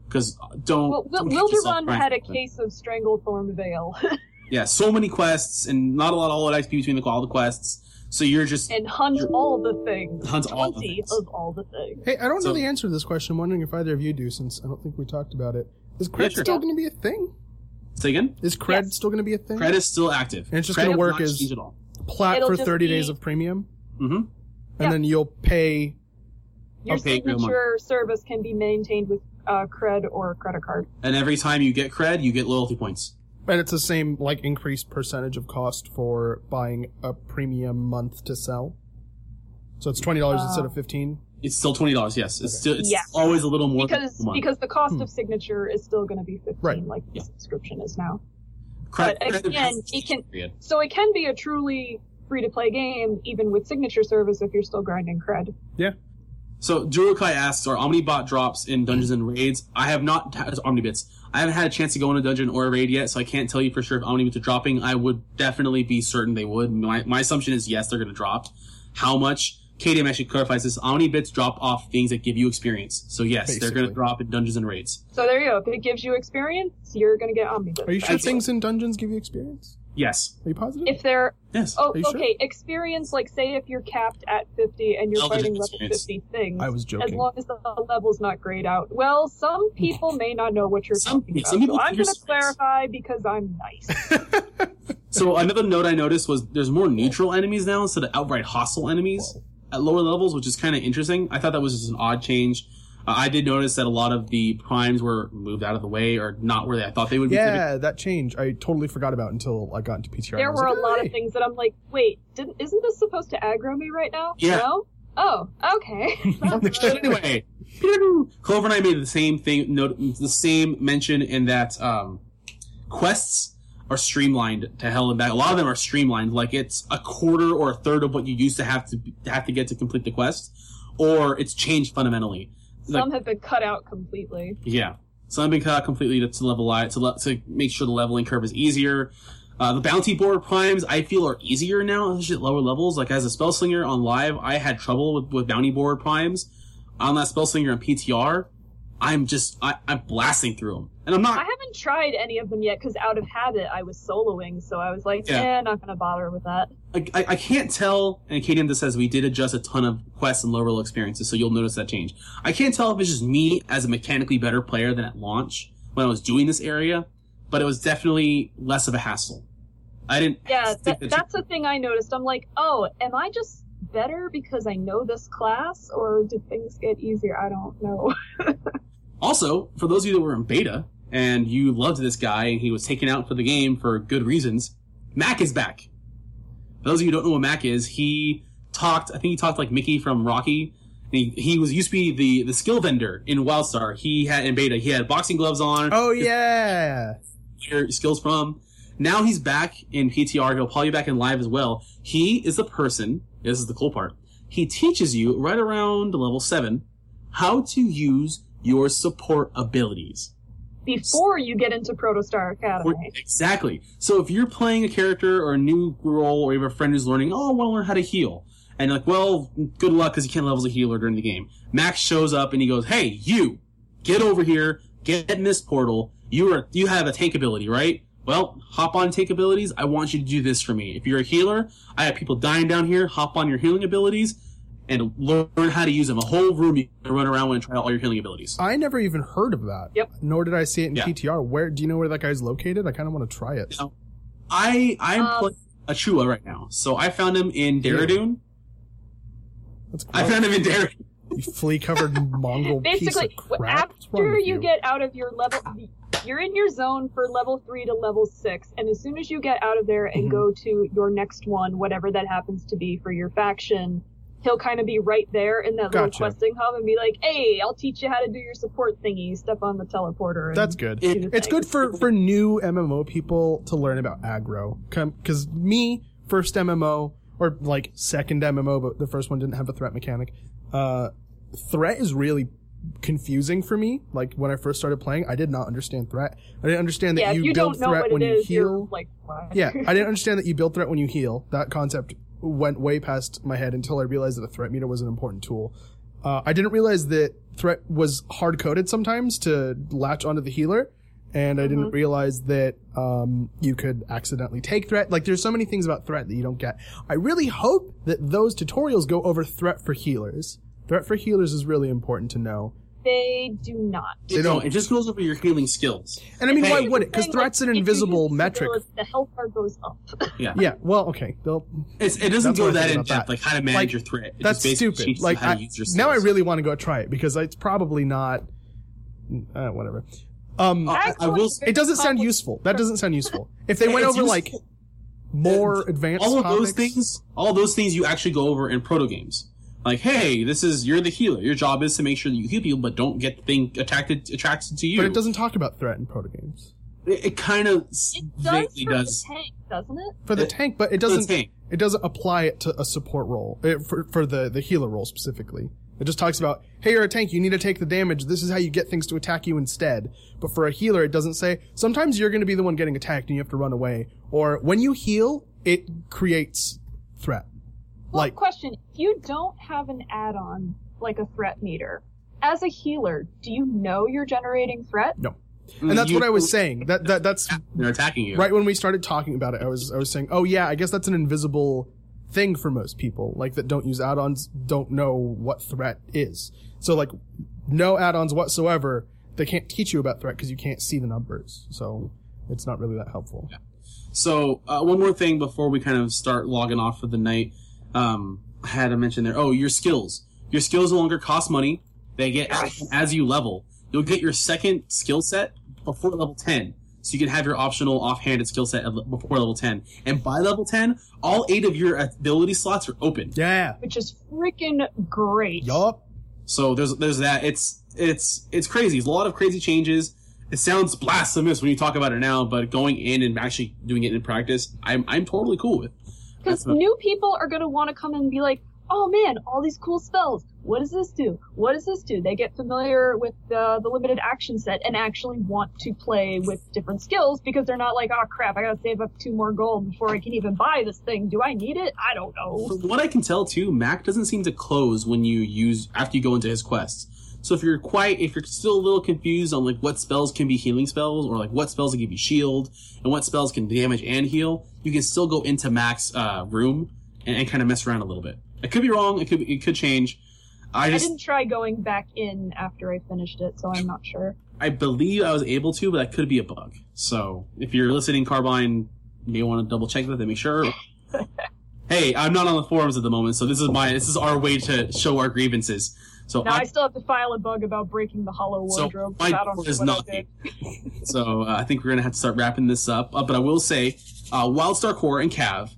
Because don't. Well, Wil- don't hit yourself Wilderrun had a case of Stranglethorn Vale, *laughs* Yeah, so many quests and not a lot of all XP between the, all the quests. So you're just and hunt all the things. Hunt all the things. of all the things. Hey, I don't So- know the answer to this question. I'm wondering if either of you do, since I don't think we talked about it. Is cred Yeah, sure. still going to be a thing? say again. Is cred Yes. still going to be a thing? Credit is still active. And it's just gonna work as- changed. Plat It'll for 30 be- days of premium, Mm-hmm. and Yeah. then you'll pay. Your Okay, good one. signature service can be maintained with uh, cred or credit card. And every time you get cred, you get loyalty points. And it's the same, like, increased percentage of cost for buying a premium month to sell. So it's $20 Uh, instead of 15 It's still twenty dollars. Yes, it's Okay. still it's Yes. always a little more Because than because the cost Hmm. of signature is still going to be 15, Right. like the Yeah. subscription is now. Cred- but again, it can- period. So it can be a truly free to play game, even with signature service, if you're still grinding cred. So Jurokai asks, "Are Omnibit drops in dungeons and raids?" I have not had Omnibits. I haven't had a chance to go in a dungeon or a raid yet, so I can't tell you for sure if Omnibits are dropping. I would definitely be certain they would. My, my assumption is yes, they're going to drop. How much? KDM actually clarifies this. Omnibits drop off things that give you experience. So yes, they're going to drop in dungeons and raids. So there you go. If it gives you experience, you're going to get Omnibits. Are you sure I'd say- things in dungeons give you experience? Yes. Are you positive? If they're Yes. oh Are you sure? okay, experience like say if you're capped at 50 and you're Eligible fighting level 50 things. I was joking. As long as the level's not grayed out. Well, some people may not know what you're Some- talking yeah, about. some people so I'm think going to clarify because I'm nice. *laughs* So another note I noticed was there's more neutral enemies now instead of outright hostile enemies at lower levels, which is kind of interesting. I thought that was just an odd change. Uh, I did notice that a lot of the primes were moved out of the way or not where they, I thought they would be. yeah, that change I totally forgot about until I got into PTR. there I was were a lot "Hey." of things that I'm like, wait, didn't, isn't this supposed to aggro me right now? Yeah. No? Oh, okay. *laughs* *laughs* But anyway, Clover and I made the same thing, note, the same mention in that um, quests are streamlined to hell and back. A lot of them are streamlined, like it's a quarter or a third of what you used to have to have to get to complete the quest, or it's changed fundamentally. Some have been cut out completely. Yeah. So I've been cut out completely to, to level out to, le- to make sure the leveling curve is easier. Uh, the bounty board primes I feel are easier now, especially at lower levels. Like as a Spellslinger on live, I had trouble with, with bounty board primes. On that Spellslinger on PTR, I'm just I, I'm blasting through them, and I'm I haven't tried any of them yet because out of habit I was soloing, so I was like, Yeah. eh, not gonna bother with that. I, I, I can't tell. And just says we did adjust a ton of quests and lower level experiences, so you'll notice that change. I can't tell if it's just me as a mechanically better player than at launch when I was doing this area, but it was definitely less of a hassle. I didn't. Yeah, that that's the thing I noticed. I'm like, oh, am I just better because I know this class, or did things get easier? I don't know. *laughs* Also, for those of you that were in beta and you loved this guy and he was taken out for the game for good reasons, Mac is back. For those of you who don't know what Mac is, he talked, I think he talked like Mickey from Rocky. And he, he was used to be the, the skill vendor in WildStar. He had in beta, he had boxing gloves on. Oh yeah. your skills from. Now he's back in PTR. He'll probably be back in live as well. He is the person. This is the cool part. He teaches you right around level seven how to use your support abilities. Before you get into Protostar Academy. Exactly. So if you're playing a character or a new role, or you have a friend who's learning, oh, I want to learn how to heal, and like, well, good luck because you can't level as a healer during the game. Max shows up and he goes, hey, you, get over here, get in this portal. You are you have a tank ability, right? Well, hop on tank abilities. I want you to do this for me. If you're a healer, I have people dying down here. Hop on your healing abilities and learn how to use them. A whole room you can run around with and try out all your healing abilities. I never even heard of that. Yep. Nor did I see it in Yeah. PTR. Where do you know where that guy's located? I kind of want to try it. No. I I'm Um, playing a Chua right now, so I found him in Deradune. That's I found him in Deradune. you flea covered *laughs* Mongol Basically, piece of crap. What's after with you get out of your level, you're in your zone for level three to level six, and as soon as you get out of there and Mhm. go to your next one, whatever that happens to be for your faction, he'll kind of be right there in that Gotcha. little questing hub and be like, "Hey, I'll teach you how to do your support thingy. Step on the teleporter." That's good. It- It's good for for new MMO people to learn about aggro. Because me, first MMO or like second MMO, but the first one didn't have a threat mechanic. Uh, threat is really confusing for me. Like when I first started playing, I did not understand threat. I didn't understand that yeah, you, you build threat when you heal. like? Yeah, I didn't *laughs* understand that you build threat when you heal. That concept went way past my head until I realized that a threat meter was an important tool. Uh, I didn't realize that threat was hard coded sometimes to latch onto the healer, and I didn't realize that um, you could accidentally take threat. Like, there's so many things about threat that you don't get. I really hope that those tutorials go over threat for healers. Threat for healers is really important to know. They do not. They don't. It just goes over your healing skills. And I mean, why would it? Because threat's like, an invisible metric. ability, The health bar goes up. *laughs* Yeah, Yeah. well, okay. They'll, It's, it doesn't That's go I that think in about depth, that. like how to manage Like, your threat. It That's just basically stupid. teaches you Like, how I, to use your now I skills. really want to go try it because it's probably not. Uh, whatever. Um, Uh, I- I will it's it doesn't sound useful. That doesn't sound useful. *laughs* If they went It's over like more advanced all of those topics- things, all those things you actually go over in Protogames. Like, hey, this is you're the healer. Your job is to make sure that you heal people, but don't get the thing attracted attracted to you. but it doesn't talk about threat in Protogames It, it kind of It does for does. the tank, doesn't it? for the It- tank, but it doesn't. tank. It doesn't apply it to a support role it, for for the the healer role specifically. It just talks about, hey, you're a tank. You need to take the damage. This is how you get things to attack you instead. But for a healer, it doesn't say. Sometimes you're going to be the one getting attacked and you have to run away. Or when you heal, it creates threat. Well, Like- question: If you don't have an add-on like a threat meter, as a healer, do you know you're generating threat? No. And that's You- what I was saying. That that that's *laughs* They're attacking you. right when we started talking about it. I was I was saying, oh yeah, I guess that's an invisible thing for most people, like that don't use add-ons, don't know what threat is. So like, no add-ons whatsoever. They can't teach you about threat because you can't see the numbers. So it's not really that helpful. So uh, one more thing before we kind of start logging off for the night. Um, I had to mention there. Oh, your skills. Your skills no longer cost money. They get as you level. You'll get your second skill set before level ten, so you can have your optional offhanded skill set before level ten. And by level ten, all eight of your ability slots are open. Yeah. which is freaking great. Yup. So there's there's that. It's it's it's crazy. There's a lot of crazy changes. It sounds blasphemous when you talk about it now, but going in and actually doing it in practice, I'm I'm totally cool with. Because new people are going to want to come and be like, oh man, all these cool spells. What does this do? What does this do? They get familiar with the, the limited action set and actually want to play with different skills because they're not like, oh crap, I gotta save up two more gold before I can even buy this thing. Do I need it? I don't know. From what I can tell too, Mac doesn't seem to close when you use after you go into his quests. So if you're quite, if you're still a little confused on like what spells can be healing spells or like what spells can give you shield and what spells can damage and heal, you can still go into Mac's uh, room and, and kind of mess around a little bit. I could be wrong. It could it could change. I I didn't try going back in after I finished it, so I'm not sure. I believe I was able to, but that could be a bug. So if you're listening, Carbine, you may want to double check that to make sure. *laughs* hey, I'm not on the forums at the moment, so this is my this is our way to show our grievances. So Now I I, still have to file a bug about breaking the Holo So, wardrobe. my 'cause I don't door know is what I not did. *laughs* so uh, I think we're gonna have to start wrapping this up. Uh, but I will say, uh, Wildstar Core and Cav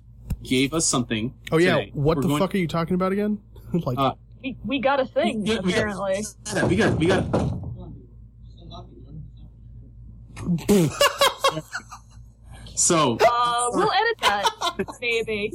gave us something. Oh yeah. today. What We're the going- fuck are you talking about again? *laughs* like, Uh, We, we got a thing, Yeah, we got- apparently. We got we got. *laughs* so Uh, we'll edit that, maybe.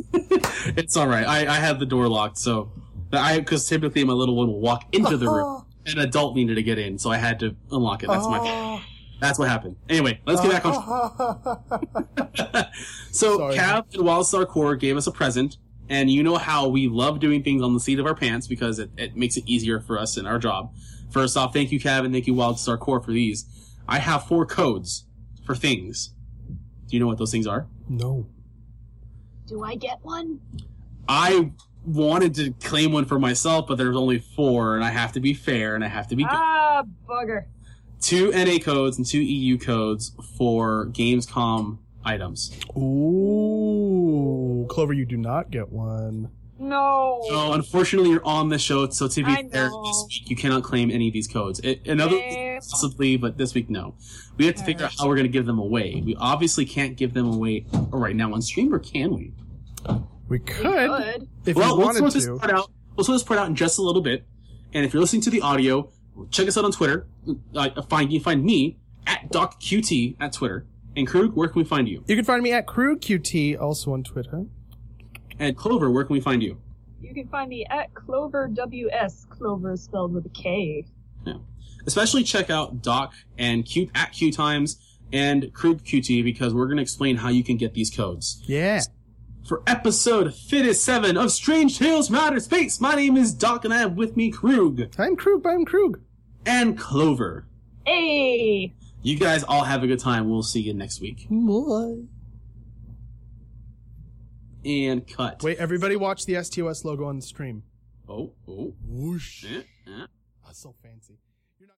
it's all right. I, I had the door locked, so I because typically my little one will walk into the room. Oh. An adult needed to get in, so I had to unlock it. That's my. Oh. *laughs* That's what happened. Anyway, let's get back on. *laughs* so Sorry. Cav and Wildstar Core gave us a present, and you know how we love doing things on the seat of our pants because it, it makes it easier for us in our job. First off, thank you, Cav, and thank you, Wildstar Core, for these. I have four codes for things. Do you know what those things are? no. Do I get one? I wanted to claim one for myself, but there's only four, and I have to be fair, and I have to be good. Ah, bugger. two NA codes and two EU codes for Gamescom items. Ooh, Clover, you do not get one. No. So unfortunately, you're on the show, so to be fair, this week you cannot claim any of these codes. It, another possibly, but this week no. We have to figure out how we're going to give them away. We obviously can't give them away right now on stream, or can we? We we could, could. if well, we let's wanted sort this to. part out. We'll sort this part out in just a little bit. And if you're listening to the audio, check us out on Twitter. Uh, find you find me at DocQT at Twitter. And Krug, where can we find you? You can find me at KrugQT, also on Twitter. And Clover, where can we find you? You can find me at Clover WS. Clover is spelled with a K. Yeah. especially check out Doc and Q at Q Times and Krug QT because we're going to explain how you can get these codes. Yeah. For episode 57 of Strange Tales from Outer Space, my name is Doc and I have with me Krug I'm Krug, I'm Krug. and Clover. Hey! You guys all have a good time. We'll see you next week. Bye. And cut. Wait, everybody watch the STOS logo on the stream. Oh, oh. Whoosh. Eh, eh. That's so fancy.